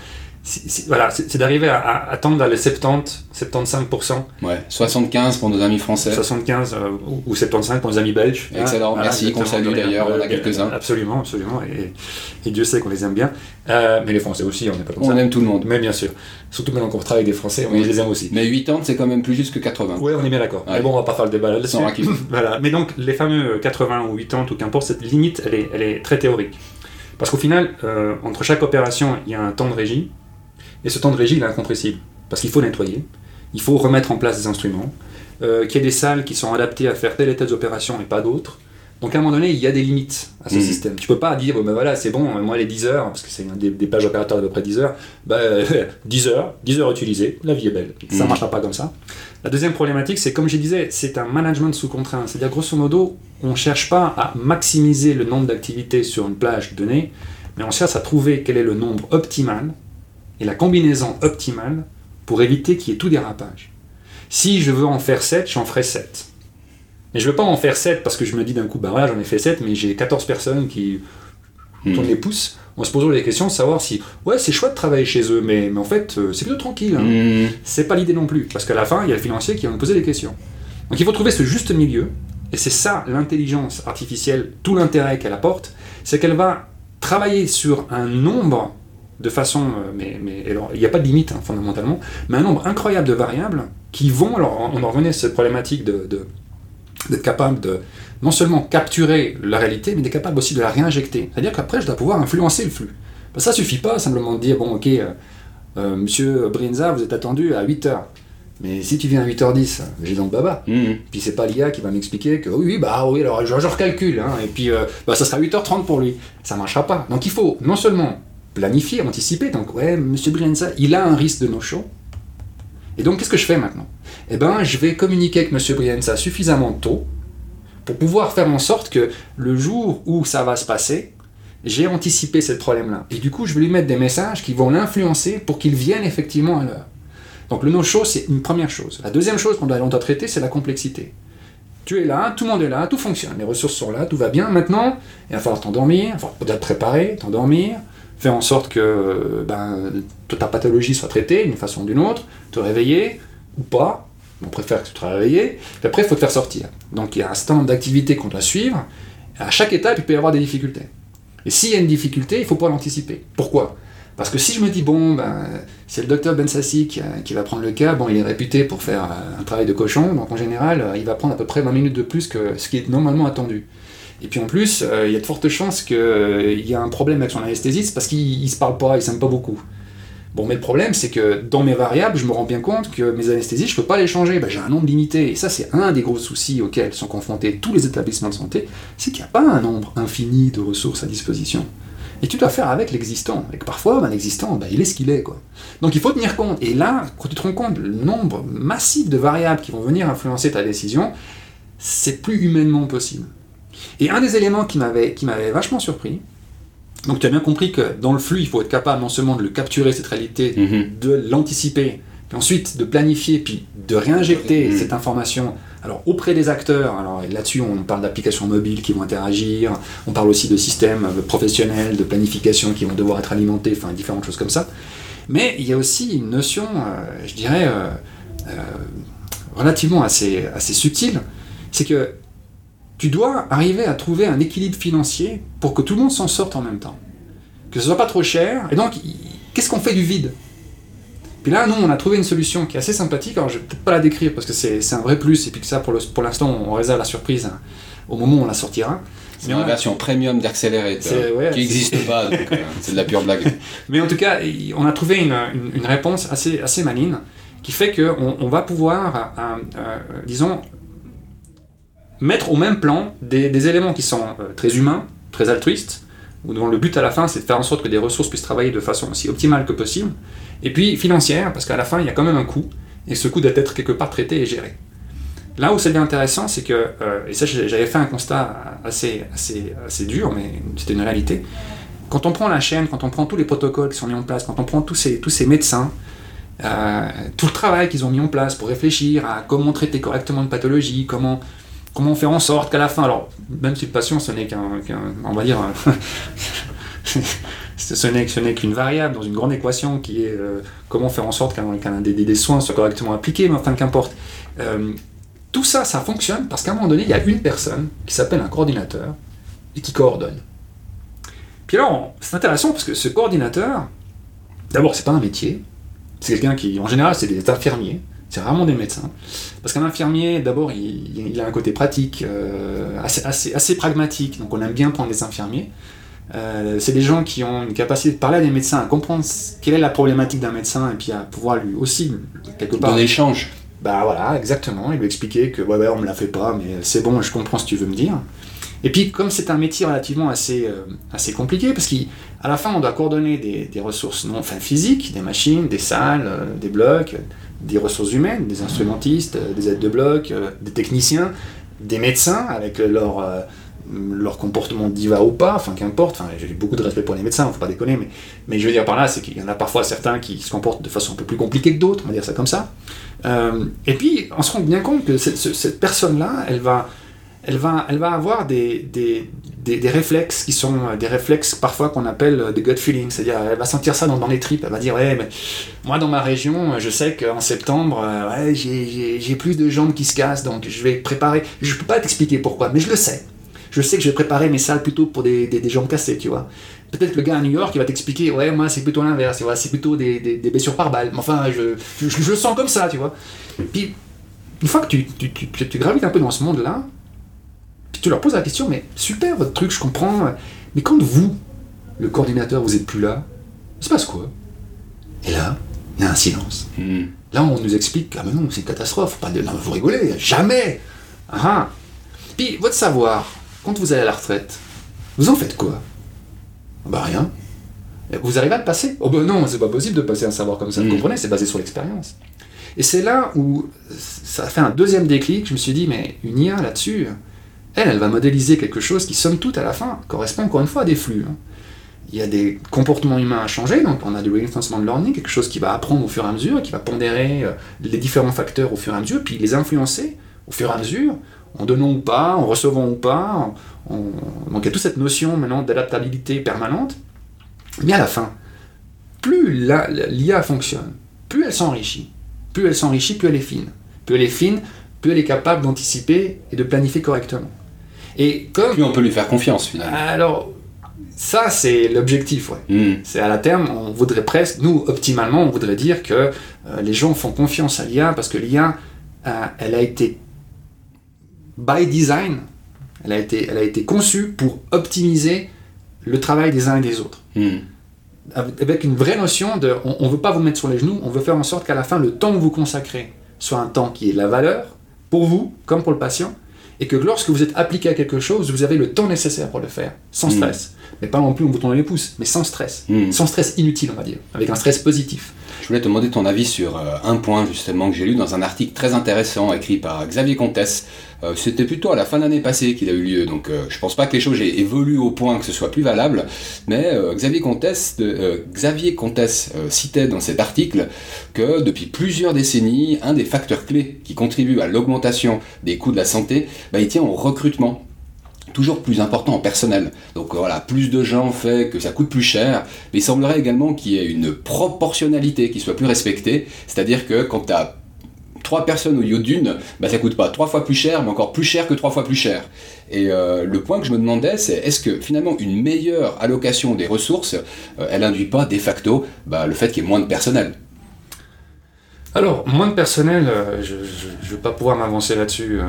c'est- voilà, c'est d'arriver à, à atteindre dans les 70, 75%, Ouais, 75 pour nos amis français. 75 euh, ou- ou 75 pour les amis belges. Excellent, merci, qu'on salue d'ailleurs, on en a quelques-uns. Absolument, absolument. Et, et Dieu sait qu'on les aime bien. Euh, mais les Français aussi, on n'est pas comme On ça. aime tout le monde. Mais bien sûr. Surtout maintenant qu'on travaille avec des Français, on Oui. les aime aussi. Mais 80, c'est quand même plus juste que 80. Ouais, on est bien d'accord. Ouais. Mais bon, on va pas faire le débat là-dessus. Voilà. Mais donc, les fameux 80 ou 80 ou qu'importe, cette limite, elle est, elle est très théorique. Parce qu'au final, euh, entre chaque opération, il y a un temps de régie. Et ce temps de régie, il est incompressible. Parce qu'il faut nettoyer, il faut remettre en place des instruments, euh, qu'il y ait des salles qui sont adaptées à faire telle et telle opération et pas d'autres. Donc à un moment donné, il y a des limites à ce Mhm. système. Tu peux pas dire, ben voilà, c'est bon, moi les 10 heures, parce que c'est des, des pages opératoires d'à peu près 10 heures, bah, 10 heures, 10 heures utilisées, la vie est belle. Ça Mhm. marchera pas comme ça. La deuxième problématique, c'est comme je disais, c'est un management sous contrainte. C'est-à-dire, grosso modo, on ne cherche pas à maximiser le nombre d'activités sur une plage donnée, mais on cherche à trouver quel est le nombre optimal la combinaison optimale pour éviter qu'il y ait tout dérapage. Si je veux en faire 7, j'en ferai 7. Mais je veux pas en faire 7 parce que je me dis d'un coup, bah voilà, j'en ai fait 7, mais j'ai 14 personnes qui Hmm. tournent les pouces. On se pose les questions de savoir si, ouais, c'est chouette de travailler chez eux, mais, mais en fait, euh, c'est plutôt tranquille. hein. Mmh. C'est pas l'idée non plus, parce qu'à la fin, il y a le financier qui va nous poser des questions. Donc il faut trouver ce juste milieu, et c'est ça l'intelligence artificielle, tout l'intérêt qu'elle apporte, c'est qu'elle va travailler sur un nombre de façon, euh, mais, mais alors, il n'y a pas de limite hein, fondamentalement, mais un nombre incroyable de variables qui vont, alors on en revenait à cette problématique de, de- d'être capable de non seulement capturer la réalité, mais d'être capable aussi de la réinjecter. C'est-à-dire qu'après, je dois pouvoir influencer le flux. Ben, ça suffit pas simplement de dire, bon ok, euh, euh, monsieur Brinza, vous êtes attendu à 8h. Mais si tu viens à 8h10, j'ai dans le baba. Mmh. Puis c'est pas l'IA qui va m'expliquer que oui, oui, bah oui, alors je, je recalcule, hein, et puis euh, bah, ça sera 8h30 pour lui. Ça marchera pas. Donc il faut non seulement planifier, anticiper, donc ouais, monsieur Brienza, il a un risque de no-show. Et donc qu'est-ce que je fais maintenant? Eh ben, je vais communiquer avec monsieur Brienza suffisamment tôt pour pouvoir faire en sorte que le jour où ça va se passer, j'ai anticipé ce problème-là. Et du coup, je vais lui mettre des messages qui vont l'influencer pour qu'il vienne effectivement à l'heure. Donc le no-show, c'est une première chose. La deuxième chose qu'on doit, doit traiter, c'est la complexité. Tu es là, tout le monde est là, tout fonctionne, les ressources sont là, tout va bien. Maintenant, il va falloir t'endormir, il va falloir peut-être préparer, t'endormir, faire en sorte que ben, ta pathologie soit traitée d'une façon ou d'une autre, te réveiller ou pas. On préfère que tu te réveilles. Puis après, il faut te faire sortir. Donc il y a un certain nombre d'activités qu'on doit suivre. À chaque étape, il peut y avoir des difficultés. Et s'il y a une difficulté, il faut pouvoir l'anticiper. Pourquoi? Parce que si je me dis, bon, ben, c'est le docteur Ben Sassi qui, qui va prendre le cas, bon, il est réputé pour faire euh, un travail de cochon, donc en général, euh, il va prendre à peu près 20 minutes de plus que ce qui est normalement attendu. Et puis en plus, euh, il y a de fortes chances qu'il y a un problème avec son anesthésiste parce qu'il ne se parle pas, il s'aime pas beaucoup. Bon, mais le problème, c'est que dans mes variables, je me rends bien compte que mes anesthésistes, je peux pas les changer. Ben, j'ai un nombre limité. Et ça, c'est un des gros soucis auxquels sont confrontés tous les établissements de santé, c'est qu'il n'y a pas un nombre infini de ressources à disposition. Et tu dois faire avec l'existant. Et que parfois, ben, l'existant, ben, il est ce qu'il est. Quoi. Donc il faut tenir compte. Et là, quand tu te rends compte le nombre massif de variables qui vont venir influencer ta décision, c'est plus humainement possible. Et un des éléments qui m'avait, vachement surpris, donc tu as bien compris que dans le flux, il faut être capable non seulement de le capturer, cette réalité, Mhm. de l'anticiper, puis ensuite de planifier, puis de réinjecter Mhm. cette information alors, auprès des acteurs. Alors là-dessus, on parle d'applications mobiles qui vont interagir, on parle aussi de systèmes euh, professionnels, de planification qui vont devoir être alimentés, enfin différentes choses comme ça. Mais il y a aussi une notion, euh, je dirais, euh, euh, relativement assez, assez subtile, c'est que tu dois arriver à trouver un équilibre financier pour que tout le monde s'en sorte en même temps. Que ce soit pas trop cher. Et donc, qu'est-ce qu'on fait du vide? Puis là, nous, on a trouvé une solution qui est assez sympathique. Alors, je vais peut-être pas la décrire parce que c'est un vrai plus. Et puis que ça, pour l'instant, on réserve la surprise hein, au moment où on la sortira. C'est une version premium d'Accelerate hein, ouais, qui n'existe pas, euh, c'est de la pure blague. Mais en tout cas, on a trouvé une, une- une réponse assez, assez maligne qui fait qu'on on va pouvoir, euh, euh, disons, mettre au même plan des, éléments qui sont euh, très humains très altruiste, où dont le but à la fin c'est de faire en sorte que des ressources puissent travailler de façon aussi optimale que possible, et puis financière, parce qu'à la fin il y a quand même un coût, et ce coût doit être quelque part traité et géré. Là où ça devient intéressant, c'est que, euh, et ça j'avais fait un constat assez, assez, assez dur, mais c'était une réalité, quand on prend la chaîne, quand on prend tous les protocoles qui sont mis en place, quand on prend tous ces, tous ces médecins, euh, tout le travail qu'ils ont mis en place pour réfléchir à comment traiter correctement une pathologie, comment, comment faire en sorte qu'à la fin, alors même si le patient ce n'est qu'un, on va dire, ce n'est, qu'une variable dans une grande équation qui est euh, comment faire en sorte qu'un, des, soins soient correctement appliqués, mais enfin qu'importe. Euh, tout ça, ça fonctionne parce qu'à un moment donné, il y a une personne qui s'appelle un coordinateur et qui coordonne. Puis alors, c'est intéressant parce que ce coordinateur, d'abord, c'est pas un métier, c'est quelqu'un qui, en général, c'est des infirmiers, c'est vraiment des médecins. Parce qu'un infirmier, d'abord, il, a un côté pratique, euh, assez, assez, pragmatique, donc on aime bien prendre des infirmiers. Euh, c'est des gens qui ont une capacité de parler à des médecins, à comprendre quelle est la problématique d'un médecin, et puis à pouvoir lui aussi, quelque part... Donner échange. Bah voilà, exactement, et lui expliquer que ouais, ouais on me la fait pas, mais c'est bon, je comprends ce que tu veux me dire. Et puis, comme c'est un métier relativement assez, euh, assez compliqué, parce qu'à la fin, on doit coordonner des, des, ressources non, enfin, physiques, des machines, des salles, euh, des blocs, des ressources humaines, des instrumentistes, euh, des aides de bloc, des techniciens, des médecins avec leur, leur comportement diva ou pas, enfin qu'importe, enfin, j'ai beaucoup de respect pour les médecins, faut pas déconner, mais, mais je veux dire par là, c'est qu'il y en a parfois certains qui se comportent de façon un peu plus compliquée que d'autres, on va dire ça comme ça. et puis, on se rend bien compte que cette personne-là, elle va elle va, avoir des, réflexes qui sont euh, des réflexes parfois qu'on appelle euh, des gut feelings, c'est-à-dire elle va sentir ça dans, les tripes, elle va dire ouais, mais moi dans ma région, je sais qu'en septembre, euh, ouais, j'ai plus de jambes qui se cassent, donc je vais préparer, je peux pas t'expliquer pourquoi, mais je le sais. Je sais que je vais préparer mes salles plutôt pour des, jambes cassées, tu vois. Peut-être que le gars à New York, il va t'expliquer, ouais, moi c'est plutôt l'inverse, c'est plutôt des, des, blessures par balle. Mais enfin, je, le sens comme ça, tu vois. Puis, une fois que tu gravites un peu dans ce monde-là, tu leur poses la question, mais super votre truc, je comprends, mais quand vous, le coordinateur, vous êtes plus là, il se passe quoi? Et là, il y a un silence. Hmm. Là, on nous explique, ah mais non, c'est une catastrophe, pas de, non, vous rigolez, jamais ah, ah. Puis, votre savoir, quand vous allez à la retraite, vous en faites quoi? Bah rien. Vous arrivez à le passer? Oh ben non, c'est pas possible de passer un savoir comme ça, vous hmm. comprenez, c'est basé sur l'expérience. Et c'est là où ça a fait un deuxième déclic, je me suis dit, mais une IA là-dessus, elle, elle va modéliser quelque chose qui, somme toute, à la fin, correspond encore une fois à des flux. Hein. Il y a des comportements humains à changer, donc on a du reinforcement learning, quelque chose qui va apprendre au fur et à mesure, qui va pondérer euh, les différents facteurs au fur et à mesure, puis les influencer au fur et à mesure, en donnant ou pas, en recevant ou pas. Donc il y a toute cette notion maintenant d'adaptabilité permanente. Mais à la fin, plus l'IA fonctionne, plus elle s'enrichit. Plus elle s'enrichit, plus elle est fine. Plus elle est fine, plus elle est capable d'anticiper et de planifier correctement. Et comme... Plus on peut lui faire confiance finalement. Alors, ça c'est l'objectif, ouais. Hmm. C'est à la terme, on voudrait presque, nous optimalement, on voudrait dire que euh, les gens font confiance à l'IA parce que l'IA, euh, elle a été by design, elle a été, elle a été conçue pour optimiser le travail des uns et des autres. Hmm. Avec une vraie notion de, on ne veut pas vous mettre sur les genoux, on veut faire en sorte qu'à la fin, le temps que vous consacrez soit un temps qui est la valeur pour vous comme pour le patient, et que lorsque vous êtes appliqué à quelque chose, vous avez le temps nécessaire pour le faire, sans mm. stress. Mais pas non plus en vous tournant les pouces, mais sans stress. Mm. Sans stress inutile, on va dire, avec un stress positif. Je voulais te demander ton avis sur euh, un point justement que j'ai lu dans un article très intéressant écrit par Xavier Comtesse. Euh, c'était plutôt à la fin d'année passée qu'il a eu lieu, donc euh, je pense pas que les choses aient évolué au point que ce soit plus valable, mais Xavier Comtesse, Xavier Comtesse citait dans cet article que depuis plusieurs décennies, un des facteurs clés qui contribue à l'augmentation des coûts de la santé, bah, il tient au recrutement toujours plus important en personnel. Donc voilà, plus de gens fait que ça coûte plus cher, mais il semblerait également qu'il y ait une proportionnalité qui soit plus respectée, c'est-à-dire que quand tu as trois personnes au lieu d'une, bah ça coûte pas trois fois plus cher, mais encore plus cher que trois fois plus cher. Et euh, le point que je me demandais, c'est est-ce que finalement une meilleure allocation des ressources, euh, elle induit pas de facto bah, le fait qu'il y ait moins de personnel? Alors, moins de personnel, euh, je ne vais pas pouvoir m'avancer là-dessus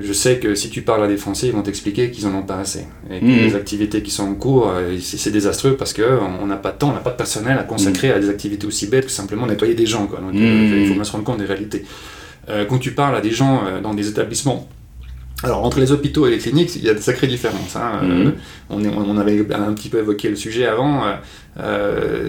je sais que si tu parles à des Français, ils vont t'expliquer qu'ils en ont pas assez. Et que mhm. les activités qui sont en cours, euh, c'est désastreux parce qu'on n'a pas de temps, on n'a pas de personnel à consacrer mhm. à des activités aussi bêtes que simplement nettoyer des gens. Donc, euh, mhm. il faut bien se rendre compte des réalités. Euh, quand tu parles à des gens dans des établissements alors, entre les hôpitaux et les cliniques, il y a de sacrées différences. Hein. Mhm. Euh, on, est- on avait un petit peu évoqué le sujet avant. euh, euh,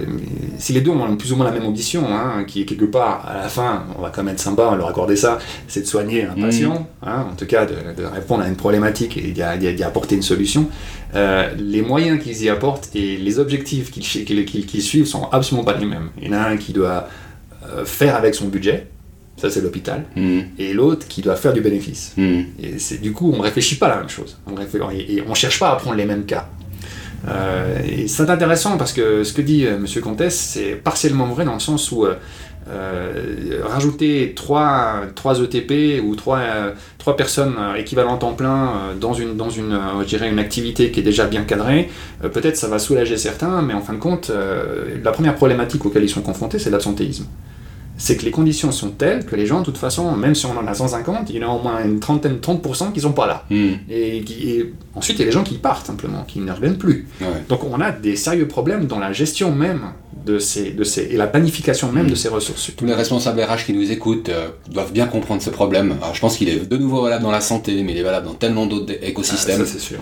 si les deux ont plus ou moins la même ambition, hein, qui est quelque part, à la fin, on va quand même être sympa, on leur accorder ça, c'est de soigner un Mhm. patient, hein, en tout cas de, de répondre à une problématique et d'y apporter une solution. Euh, les moyens qu'ils y apportent et les objectifs qu'ils qu'ils- qu'ils suivent sont absolument pas les mêmes. Il y en a un qui doit faire avec son budget, ça c'est l'hôpital, Mhm. et l'autre qui doit faire du bénéfice. Mhm. Et c'est du coup, on réfléchit pas à la même chose. On et, on cherche pas à prendre les mêmes cas. Euh, et c'est intéressant parce que ce que dit euh, Monsieur Comtesse, c'est partiellement vrai dans le sens où euh, euh, rajouter 3, ETP ou 3, trois personnes équivalentes en plein dans une, dans une, je dirais une activité qui est déjà bien cadrée, peut-être ça va soulager certains, mais en fin de compte, la première problématique auquel ils sont confrontés, c'est l'absentéisme c'est que les conditions sont telles que les gens, de toute façon, même si on en a 150, il y en a au moins une trentaine, 30% qui sont pas là. Mhm. Et, qui- et ensuite, il y a les gens qui partent simplement, qui ne reviennent plus. Ouais. Donc on a des sérieux problèmes dans la gestion même de ces, de ces, et la planification même de ces ressources. Tous les responsables RH qui nous écoutent euh, doivent bien comprendre ce problème. Alors, je pense qu'il est de nouveau valable dans la santé, mais il est valable dans tellement d'autres écosystèmes. Ah, ça, c'est sûr.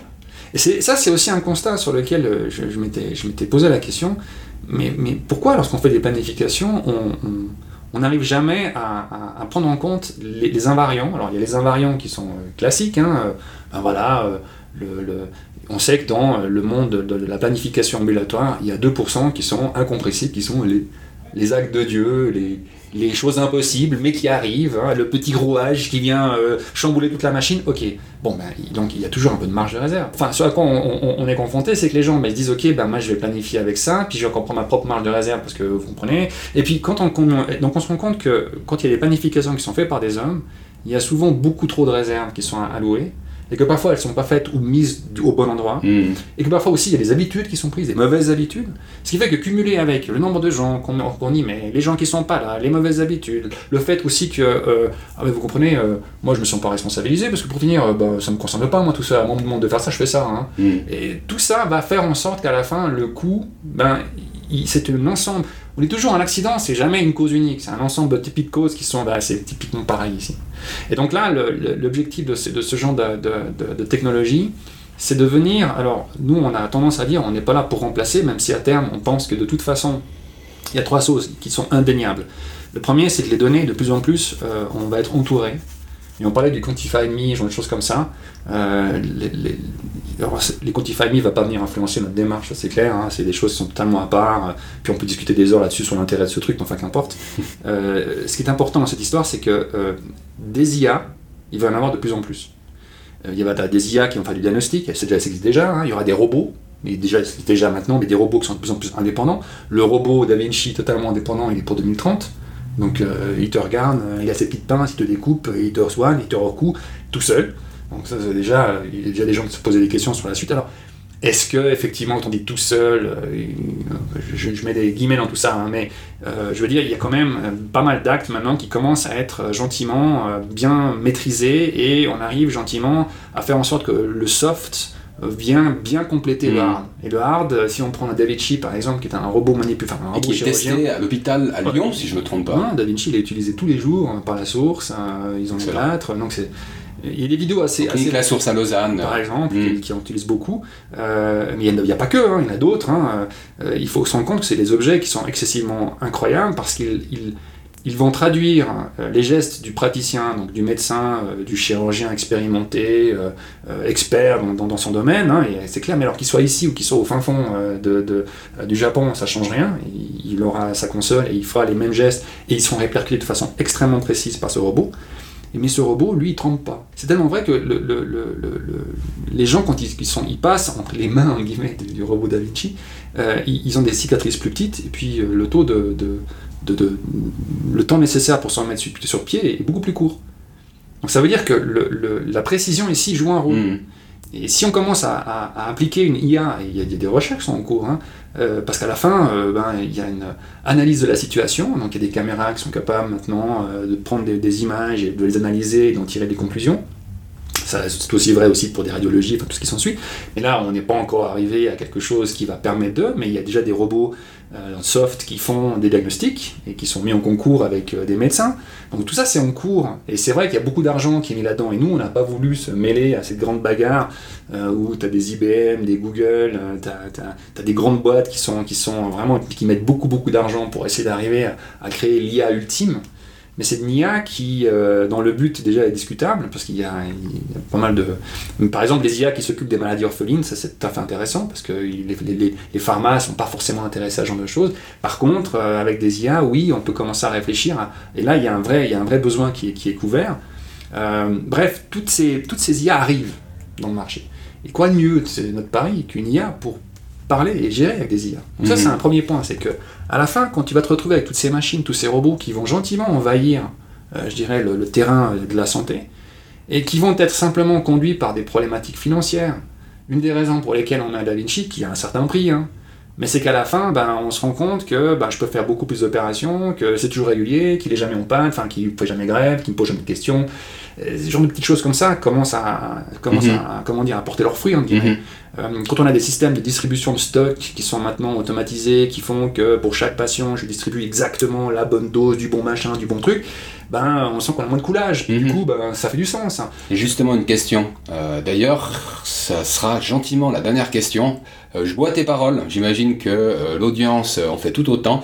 Et ça, c'est aussi un constat sur lequel euh, je, je m'étais je m'étais posé la question. Mais, mais pourquoi, lorsqu'on fait des planifications, on on- on n'arrive jamais à, prendre en compte les, invariants Alors, il y a les invariants qui sont euh, classiques. hein, euh, ben voilà, euh, on sait que dans le monde de, de la planification ambulatoire, il y a 2% qui sont incompressibles, qui sont les, les actes de Dieu, les, les choses impossibles, mais qui arrivent, hein, le petit rouage qui vient euh, chambouler toute la machine, ok. Bon, ben, donc il y a toujours un peu de marge de réserve. Enfin, ce à quoi on, est confronté, c'est que les gens ben, ils se disent, ok, ben, moi je vais planifier avec ça, puis je vais encore prendre ma propre marge de réserve, parce que vous comprenez. Et puis, quand on, donc on se rend compte que quand il y a des planifications qui sont faites par des hommes, il y a souvent beaucoup trop de réserves qui sont allouées, et que parfois elles sont pas faites ou mises au bon endroit. Mhm. Et que parfois aussi il y a des habitudes qui sont prises, des mauvaises habitudes. Ce qui fait que cumulé avec le nombre de gens qu'on qu'on dit, mais les gens qui sont pas là, les mauvaises habitudes, le fait aussi que, euh, ah vous comprenez, euh, moi je me sens pas responsabilisé parce que pour finir, euh, bah, ça me concerne pas moi tout ça, moi on me demande de faire ça, je fais ça. hein. Mhm. Et tout ça va faire en sorte qu'à la fin, le coût, ben, c'est un ensemble. On est toujours un accident, c'est jamais une cause unique, c'est un ensemble de typiques de causes qui sont ben, c'est typiquement pareil ici. Et donc là, l'objectif de, ce- genre de technologie, c'est de venir. Alors, nous, on a tendance à dire, on n'est pas là pour remplacer, même si à terme, on pense que de toute façon, il y a trois choses qui sont indéniables. Le premier, c'est que les données, de plus en plus, euh, on va être entouré. Et on parlait du Quantify Me, genre des choses comme ça. Euh, les, les, alors, les Quantify Me ne va pas venir influencer notre démarche, c'est clair. hein. c'est des choses qui sont totalement à part. Puis on peut discuter des heures là-dessus sur l'intérêt de ce truc, mais enfin qu'importe. Euh, ce qui est important dans cette histoire, c'est que euh, des IA, il va y en avoir de plus en plus. Euh, il y a des IA qui vont faire du diagnostic, ça existe déjà. hein. Il y aura des robots, mais déjà, maintenant, mais des robots qui sont de plus en plus indépendants. Le robot Da Vinci totalement indépendant, il est pour 2030. Donc euh, il te regarde, euh, il a ses petites pinces, il te découpe, il te soigne, il te recoue tout seul. Donc ça, déjà, euh, il y a déjà des gens qui se posaient des questions sur la suite. Alors, est-ce que effectivement, quand on dit tout seul, euh, je, mets des guillemets dans tout ça, hein, mais euh, je veux dire, il y a quand même euh, pas mal d'actes maintenant qui commencent à être euh, gentiment euh, bien maîtrisés et on arrive gentiment à faire en sorte que le soft euh, vient bien compléter le Mhm. hard. Et le hard, euh, si on prend un Da Vinci par exemple, qui est un robot manipulateur, enfin un Et robot qui est testé à l'hôpital à Lyon, Ouais. si je me trompe pas. non, Da Vinci, il est utilisé tous les jours euh, par la source, euh, ils ont Excellent. plâtres, donc c'est... Il y a des vidéos assez... Assez La Source à Lausanne. par exemple, qui, qui en utilisent beaucoup. Euh, mais il n'y a, pas que, hein, il y en a d'autres. hein. Euh, il faut se rendre compte que c'est des objets qui sont excessivement incroyables parce qu'ils ils, vont traduire euh, les gestes du praticien, donc du médecin, euh, du chirurgien expérimenté, euh, expert dans, son domaine, hein, et c'est clair, mais alors qu'il soit ici ou qu'il soit au fin fond du Japon, ça change rien. Il, aura sa console et il fera les mêmes gestes et ils seront répercutés de façon extrêmement précise par ce robot. Mais ce robot, lui, il trempe pas. C'est tellement vrai que le- le- le- le- le- les gens, quand ils, passent entre les mains du, robot Da Vinci, ils, ont des cicatrices plus petites, et puis le taux de- de- de- le temps nécessaire pour s'en mettre sur, sur pied est beaucoup plus court. Donc ça veut dire que le- le- la précision ici joue un rôle. Mm. Et si on commence à, à- à appliquer une IA, et il y, a il y a des recherches qui sont en cours, hein, euh, parce qu'à la fin, euh, ben, il y a une analyse de la situation, donc il y a des caméras qui sont capables maintenant euh, de prendre des, des images et de les analyser et d'en tirer des conclusions. C'est aussi vrai aussi pour des radiologies, enfin, tout ce qui s'ensuit. Mais là, on n'est pas encore arrivé à quelque chose qui va permettre d'eux, mais il y a déjà des robots euh, soft qui font des diagnostics et qui sont mis en concours avec euh, des médecins. Donc tout ça, c'est en cours. Et c'est vrai qu'il y a beaucoup d'argent qui est mis là-dedans. Et nous, on n'a pas voulu se mêler à cette grande bagarre euh, où tu as des IBM, des Google, tu as, des grandes boîtes qui sont, vraiment qui mettent beaucoup, beaucoup d'argent pour essayer d'arriver à créer l'IA ultime. Mais c'est une IA qui, euh, dans le but déjà, est discutable, parce qu'il y, a pas mal de... Par exemple, les IA qui s'occupent des maladies orphelines, ça c'est tout à fait intéressant, parce que les, les, les pharma ne sont pas forcément intéressés à ce genre de choses. Par contre, euh, avec des IA, oui, on peut commencer à réfléchir, et là, il y, a un vrai, il y a un vrai besoin qui est, qui est couvert. Euh, bref, toutes ces, toutes ces IA arrivent dans le marché. Et quoi de mieux, c'est notre pari, qu'une IA pour parler et gérer avec des IA. Donc ça, c'est mhm. un premier point, c'est que à la fin, quand tu vas te retrouver avec toutes ces machines, tous ces robots qui vont gentiment envahir, euh, je dirais, le, terrain de la santé, et qui vont être simplement conduits par des problématiques financières, une des raisons pour lesquelles on a Da Vinci, qui a un certain prix, hein, mais c'est qu'à la fin, ben, on se rend compte que ben, je peux faire beaucoup plus d'opérations, que c'est toujours régulier, qu'il est jamais en panne, enfin qu'il ne fait jamais grève, qu'il ne pose jamais de questions. Euh, ce genre de petites choses comme ça commencent à, commencent mhm. à, comment dire, à porter leurs fruits, mhm. euh, quand on a des systèmes de distribution de stock qui sont maintenant automatisés, qui font que pour chaque patient, je distribue exactement la bonne dose, du bon machin, du bon truc, ben, on sent qu'on a moins de coulage. Du mhm. coup, ben, ça fait du sens. Et justement, une question. Euh, d'ailleurs, ça sera gentiment la dernière question. Euh, je bois tes paroles, j'imagine que euh, l'audience en fait tout autant.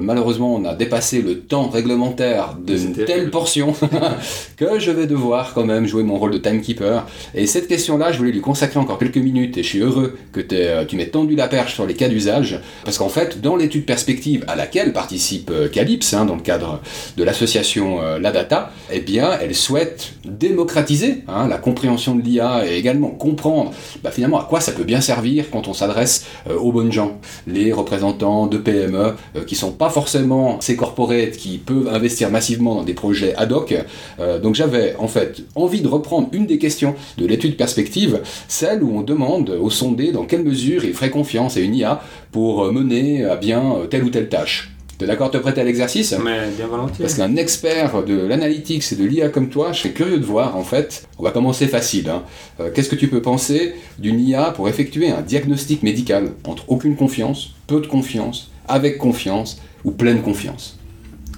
Malheureusement, on a dépassé le temps réglementaire d'une telle portion que je vais devoir quand même jouer mon rôle de timekeeper. Et cette question-là, je voulais lui consacrer encore quelques minutes et je suis heureux que tu m'aies tendu la perche sur les cas d'usage. Parce qu'en fait, dans l'étude perspective à laquelle participe Calypse, hein, dans le cadre de l'association La Data, eh bien, elle souhaite démocratiser hein, la compréhension de l'IA et également comprendre bah, finalement à quoi ça peut bien servir quand on s'adresse euh, aux bonnes gens, les représentants de PME euh, qui sont pas forcément ces corporates qui peuvent investir massivement dans des projets ad hoc. Euh, donc j'avais en fait envie de reprendre une des questions de l'étude perspective, celle où on demande aux sondés dans quelle mesure il ferait confiance à une IA pour mener à bien telle ou telle tâche. T'es d'accord de te prêter à l'exercice Mais bien volontiers. Parce qu'un expert de l'analytics et de l'IA comme toi, je serais curieux de voir, en fait, on va commencer facile. Hein. Euh, qu'est-ce que tu peux penser d'une IA pour effectuer un diagnostic médical entre aucune confiance, peu de confiance, avec confiance ou pleine confiance?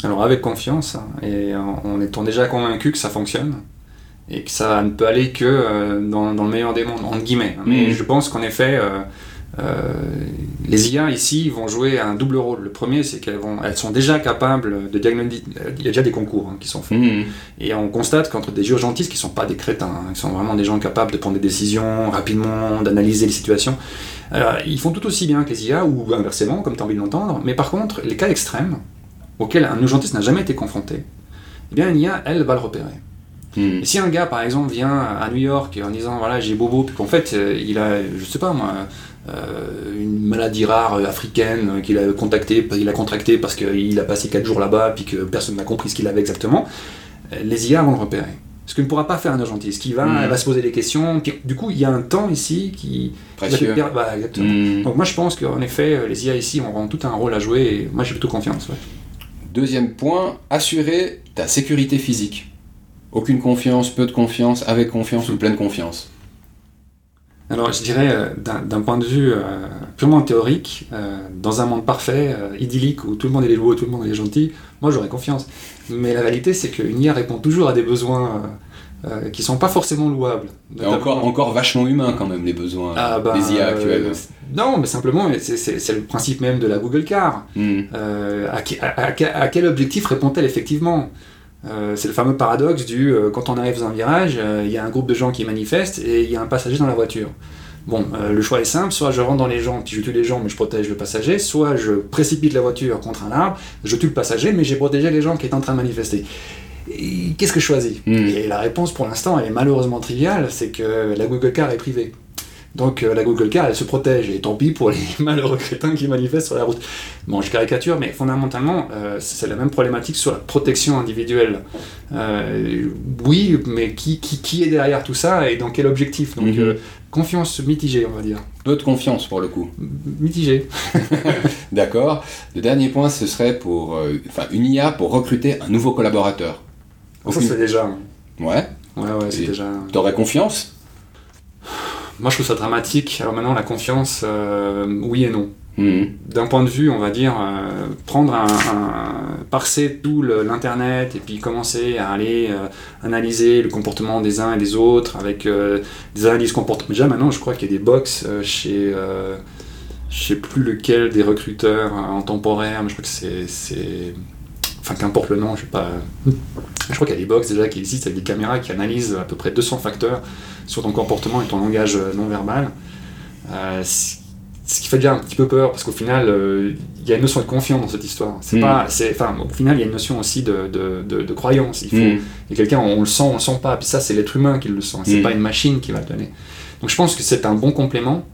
Alors avec confiance, et en étant déjà convaincu que ça fonctionne, et que ça ne peut aller que euh, dans, le meilleur des mondes, entre guillemets. Mais mmh. je pense qu'en effet... Euh, euh, les IA ici vont jouer un double rôle. Le premier, c'est qu'elles vont, elles sont déjà capables de diagnostiquer. Il y a déjà des concours hein, qui sont faits. Mmh. Et on constate qu'entre des urgentistes qui ne sont pas des crétins, hein, qui sont vraiment des gens capables de prendre des décisions rapidement, d'analyser les situations, euh, ils font tout aussi bien que les IA ou inversement, comme tu as envie de l'entendre. Mais par contre, les cas extrêmes auxquels un urgentiste n'a jamais été confronté, eh bien, une IA, elle, va le repérer. Et si un gars, par exemple, vient à New York en disant voilà j'ai bobo, puis qu'en fait euh, il a, je sais pas moi, une maladie rare africaine qu'il a contacté, il a contracté parce qu'il a passé 4 jours là-bas puis que personne n'a compris ce qu'il avait exactement, euh, les IA vont le repérer. Ce que ne pourra pas faire un urgentiste, qui va, mm. va se poser des questions. du coup, il y a un temps ici qui. Précieux. Bah, mm. Donc moi, je pense qu'en effet, les IA ici ont tout un rôle à jouer et moi, j'ai plutôt confiance. Deuxième point, assurer ta sécurité physique. Aucune confiance, peu de confiance, avec confiance ou pleine confiance. Alors je dirais, euh, d'un point de vue euh, purement théorique, euh, dans un monde parfait, idyllique, où tout le monde est beau, tout le monde est gentil, moi j'aurais confiance. Mais la réalité c'est qu'une IA répond toujours à des besoins qui sont pas forcément louables. Et encore, encore vachement humains quand même les besoins ah, bah, des IA actuels. non, mais simplement, c'est le principe même de la Google Car. Hmm. à, quel objectif répond-elle effectivement? Euh, c'est le fameux paradoxe du euh, quand on arrive dans un virage, euh, il y a un groupe de gens qui manifestent et il y a un passager dans la voiture. Bon, le choix est simple, soit je rentre dans les gens puis je tue les gens mais je protège le passager, soit je précipite la voiture contre un arbre, je tue le passager mais j'ai protégé les gens qui étaient en train de manifester. Qu'est-ce que je choisis? Hmm. Et la réponse pour l'instant elle est malheureusement triviale, c'est que la Google Car est privée. Donc euh, la Google Car, elle se protège, et tant pis pour les malheureux crétins qui manifestent sur la route. Bon, je caricature, mais fondamentalement, euh, c'est la même problématique sur la protection individuelle. Euh, oui, mais qui, qui, qui, est derrière tout ça et dans quel objectif? Donc, mhm. confiance mitigée, on va dire. De confiance pour le coup. Mitigée. D'accord. Le dernier point, ce serait pour enfin, une IA pour recruter un nouveau collaborateur. Ça, c'est déjà. Ouais. Ouais, ouais, c'est déjà. T'aurais confiance? Moi, je trouve ça dramatique. Alors maintenant, la confiance, euh, oui et non. Mhm. D'un point de vue, on va dire, euh, prendre un, un- parser tout l'internet et puis commencer à aller euh, analyser le comportement des uns et des autres avec des analyses comportementales. Déjà maintenant, je crois qu'il y a des box chez, je sais plus lequel des recruteurs en temporaire, mais je crois que c'est, enfin qu'importe le nom, je sais pas. Je crois qu'il y a des box déjà qui existent avec des caméras qui analysent à peu près 200 facteurs sur ton comportement et ton langage euh, non verbal. Euh, ce qui fait déjà un petit peu peur parce qu'au final euh, il y a une notion de confiance dans cette histoire c'est Mm. pas enfin au final il y a une notion aussi de, de, de, de croyance il faut Mhm. et quelqu'un on, le sent on le sent pas puis ça c'est l'être humain qui le sent c'est Mm. pas une machine qui va le donner donc je pense que c'est un bon complément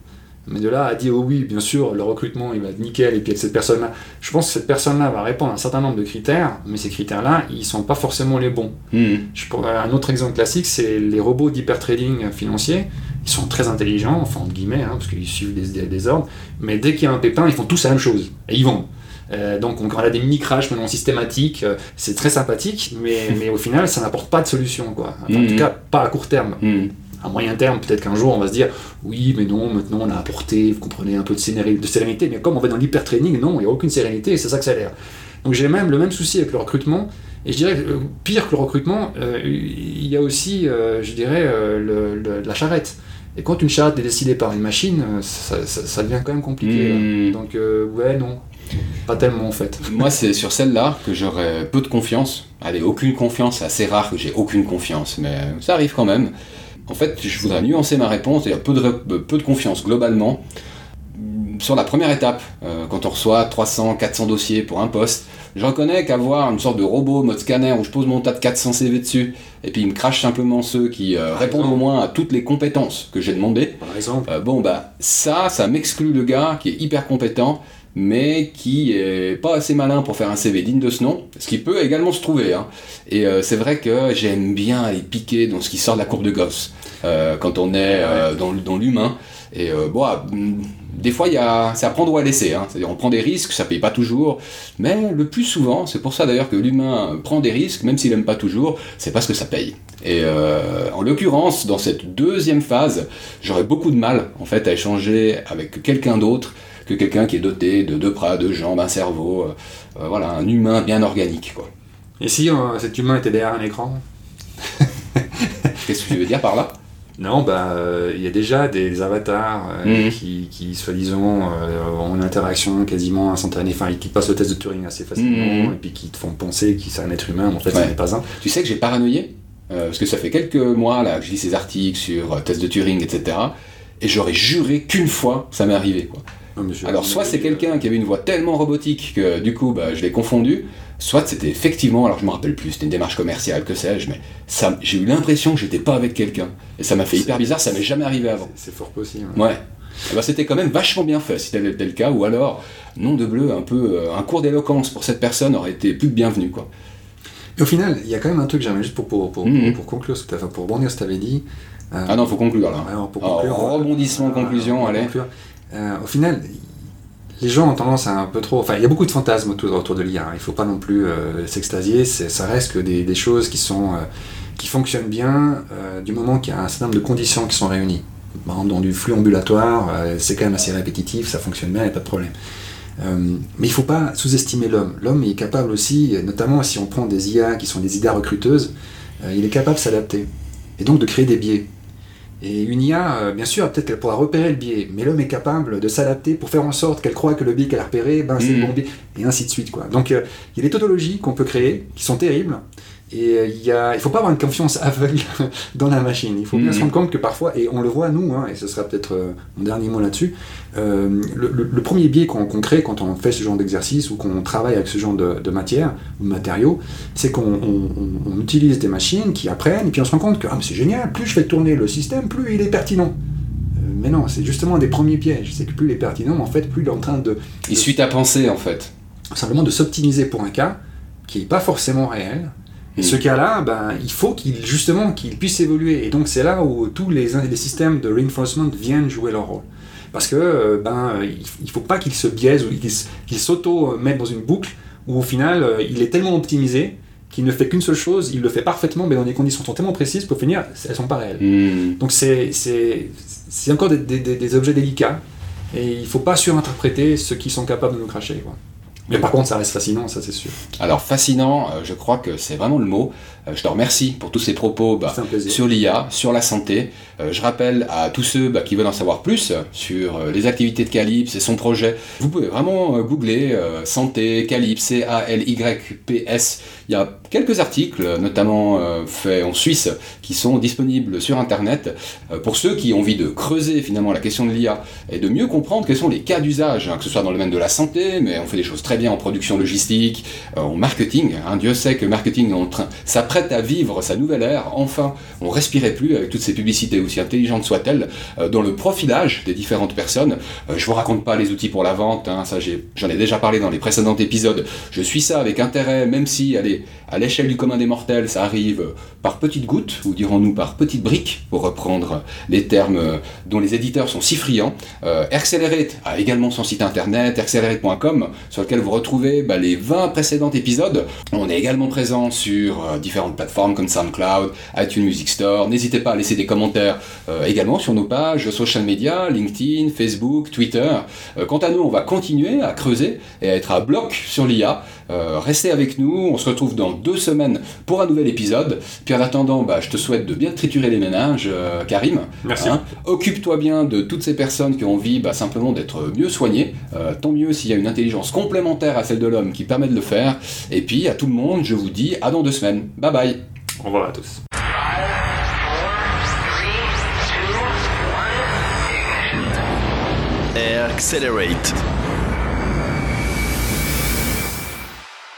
mais de là à dire oh oui bien sûr le recrutement il va être nickel et puis avec cette personne là je pense que cette personne là va répondre à un certain nombre de critères mais ces critères là ils sont pas forcément les bons je pourrais- un autre exemple classique, c'est les robots d'hypertrading financier. Ils sont très intelligents, enfin entre guillemets, hein, parce qu'ils suivent des, des- des ordres, mais dès qu'il y a un pépin, ils font tous la même chose, et ils vendent. Euh, donc on a des mini-crashs maintenant systématiques, euh, c'est très sympathique, mais, mais au final, ça n'apporte pas de solution. Quoi. Enfin, En Mhm. tout cas, pas à court terme. Mhm. À moyen terme, peut-être qu'un jour, on va se dire, oui, mais non, maintenant on a apporté, vous comprenez, un peu de, sérénité, de sérénité, mais comme on va dans l'hypertraining, non, il n'y a aucune sérénité, et c'est ça que ça a l'air. Donc j'ai même le même souci avec le recrutement, et je dirais, que, euh, pire que le recrutement, euh, il y a aussi, euh, je dirais, euh, le- le- la charrette. Et quand une charrette est décidée par une machine, ça, ça- ça devient quand même compliqué. Là. Donc ouais, non, pas tellement en fait. Moi, c'est sur celle-là que j'aurais peu de confiance. Allez, aucune confiance, c'est assez rare que j'ai aucune confiance, mais ça arrive quand même. En fait, je voudrais nuancer ma réponse, c'est-à-dire peu de, ré- peu de confiance globalement. Sur la première étape, euh, quand on reçoit 300, 400 dossiers pour un poste, je reconnais qu'avoir une sorte de robot mode scanner où je pose mon tas de 400 CV dessus, et puis il me crache simplement ceux qui euh, répondent au moins à toutes les compétences que j'ai demandées, Par exemple, euh, bon, bah, ça, ça m'exclut le gars qui est hyper compétent, mais qui est pas assez malin pour faire un CV digne de ce nom, ce qui peut également se trouver. hein. Et euh, c'est vrai que j'aime bien aller piquer dans ce qui sort de la courbe de Gauss, euh, quand on est euh, dans, l'humain. Et bon, ah, mm, des fois, il y a, c'est à prendre ou à laisser. hein. C'est-à-dire, on prend des risques, ça paye pas toujours, mais le plus souvent, c'est pour ça d'ailleurs que l'humain prend des risques, même s'il aime pas toujours, c'est parce que ça paye. Et euh, en l'occurrence, dans cette deuxième phase, j'aurais beaucoup de mal en fait à échanger avec quelqu'un d'autre que quelqu'un qui est doté de deux bras, deux jambes, un cerveau, euh, euh, voilà, un humain bien organique. Quoi. et si euh, cet humain était derrière un écran Qu'est-ce que tu veux dire par là? Non, bah, il y a déjà des avatars Mhm. qui, qui, soi-disant, ont une interaction quasiment instantanée, enfin, qui passent le test de Turing assez facilement, Mhm. et puis qui te font penser qu'ils sont un être humain, mais en fait, ce Ouais. n'est pas un. Tu sais que j'ai paranoïé euh, parce que ça fait quelques mois là que je lis ces articles sur euh, test de Turing, etc. Et j'aurais juré qu'une fois ça m'est arrivé. Quoi. Alors soit c'est quelqu'un qui avait une voix tellement robotique que du coup bah, je l'ai confondu, soit c'était effectivement, alors je me rappelle plus, c'était une démarche commerciale, que sais-je, mais ça, j'ai eu l'impression que j'étais pas avec quelqu'un. Et ça m'a fait hyper bizarre, ça m'est jamais arrivé avant. C'est fort possible. Ouais. Eh ben, c'était quand même vachement bien fait si tel était le cas, ou alors, nom de bleu, un peu euh, un cours d'éloquence pour cette personne aurait été plus que bienvenu. Quoi. Et au final, il y a quand même un truc, j'aimerais juste pour, pour, pour, Mhm. pour conclure, ce que pour rebondir ce que tu avais dit. euh, Ah non, faut conclure là. alors, pour Alors, conclure, rebondissement, euh, conclusion, allez. conclure, euh, au final, les gens ont tendance à un peu trop. Enfin, il y a beaucoup de fantasmes autour, de l'IA. hein. Il faut pas non plus euh, s'extasier. Ça reste que des, choses qui euh, qui fonctionnent bien euh, du moment qu'il y a un certain nombre de conditions qui sont réunies. Par dans du flux ambulatoire, c'est quand même assez répétitif, ça fonctionne bien, il n'y a pas de problème. Mais il ne faut pas sous-estimer l'homme. L'homme est capable aussi, notamment si on prend des IA qui sont des IA recruteuses, il est capable de s'adapter et donc de créer des biais. Et une IA, euh, bien sûr, peut-être qu'elle pourra repérer le biais, mais l'homme est capable de s'adapter pour faire en sorte qu'elle croit que le biais qu'elle a repéré, ben, c'est le bon biais, et ainsi de suite. Quoi. Donc euh, il y a des tautologies qu'on peut créer qui sont terribles, et euh, il ne faut pas avoir une confiance aveugle dans la machine. Il faut bien Mhm. se rendre compte que parfois, et on le voit nous, hein, et ce sera peut-être euh, mon dernier mot là-dessus, euh, le, le- le premier biais qu'on crée quand on fait ce genre d'exercice ou qu'on travaille avec ce genre de, de matière ou de matériaux, c'est qu'on on- on- on utilise des machines qui apprennent, et puis on se rend compte que ah, c'est génial, plus je fais tourner le système, plus il est pertinent. Mais non, c'est justement un des premiers pièges. C'est que plus il est pertinent, mais en fait, plus il est en train de Il suit ta pensée en fait. simplement de s'optimiser pour un cas qui n'est pas forcément réel. Et Mm. ce cas-là, ben, il faut qu'il justement qu'il puisse évoluer. Et donc c'est là où tous les, les systèmes de reinforcement viennent jouer leur rôle. Parce que euh, ben, il ne faut pas qu'il se biaise ou qu'il s- qu'il s'auto-mette dans une boucle où au final euh, il est tellement optimisé qui ne fait qu'une seule chose, il le fait parfaitement, mais dans des conditions sont tellement précises pour finir, elles sont pas réelles. Hmm. Donc c'est encore des, des- des- des objets délicats et il faut pas surinterpréter ceux qui sont capables de nous cracher. Quoi. Mais par contre, ça reste fascinant, ça c'est sûr. Alors fascinant, euh, je crois que c'est vraiment le mot. Euh, Je te remercie pour tous ces propos bah, sur l'IA, sur la santé. Euh, je rappelle à tous ceux bah, qui veulent en savoir plus sur les activités de Calypse et son projet, vous pouvez vraiment googler euh, santé, Calypse, C-A-L-Y-P-S. Il y a quelques articles, notamment euh, faits en Suisse, qui sont disponibles sur Internet euh, pour ceux qui ont envie de creuser finalement la question de l'IA et de mieux comprendre quels sont les cas d'usage, hein, que ce soit dans le domaine de la santé, mais on fait des choses très bien en production logistique, euh, en marketing. hein. Dieu sait que le marketing s'apprête à vivre sa nouvelle ère. Enfin, on respirait plus avec toutes ces publicités aussi intelligentes soient-elles, euh, dans le profilage des différentes personnes. Euh, je vous raconte pas les outils pour la vente, hein, ça j'en ai déjà parlé dans les précédents épisodes. Je suis ça avec intérêt, même si, allez, à l'échelle du commun des mortels, ça arrive par petites gouttes, ou dirons-nous par petites briques, pour reprendre les termes dont les éditeurs sont si friands. Euh, Accelerate a également son site internet, accelerate.com, sur lequel vous retrouvez bah, les 20 précédents épisodes. On est également présent sur euh, différentes plateformes comme SoundCloud, iTunes Music Store. N'hésitez pas à laisser des commentaires euh, également sur nos pages social media, LinkedIn, Facebook, Twitter. Euh, quant à nous, on va continuer à creuser et à être à bloc sur l'IA. Euh, restez avec nous, on se retrouve dans deux semaines pour un nouvel épisode. Puis en attendant, bah, je te souhaite de bien triturer les ménages, euh, Karim. Merci. Hein, Occupe-toi bien de toutes ces personnes qui ont envie bah, simplement d'être mieux soignées. Euh, tant mieux s'il y a une intelligence complémentaire à celle de l'homme qui permet de le faire. Et puis à tout le monde, je vous dis à dans deux semaines. Bye bye. Au revoir à tous. Accelerate.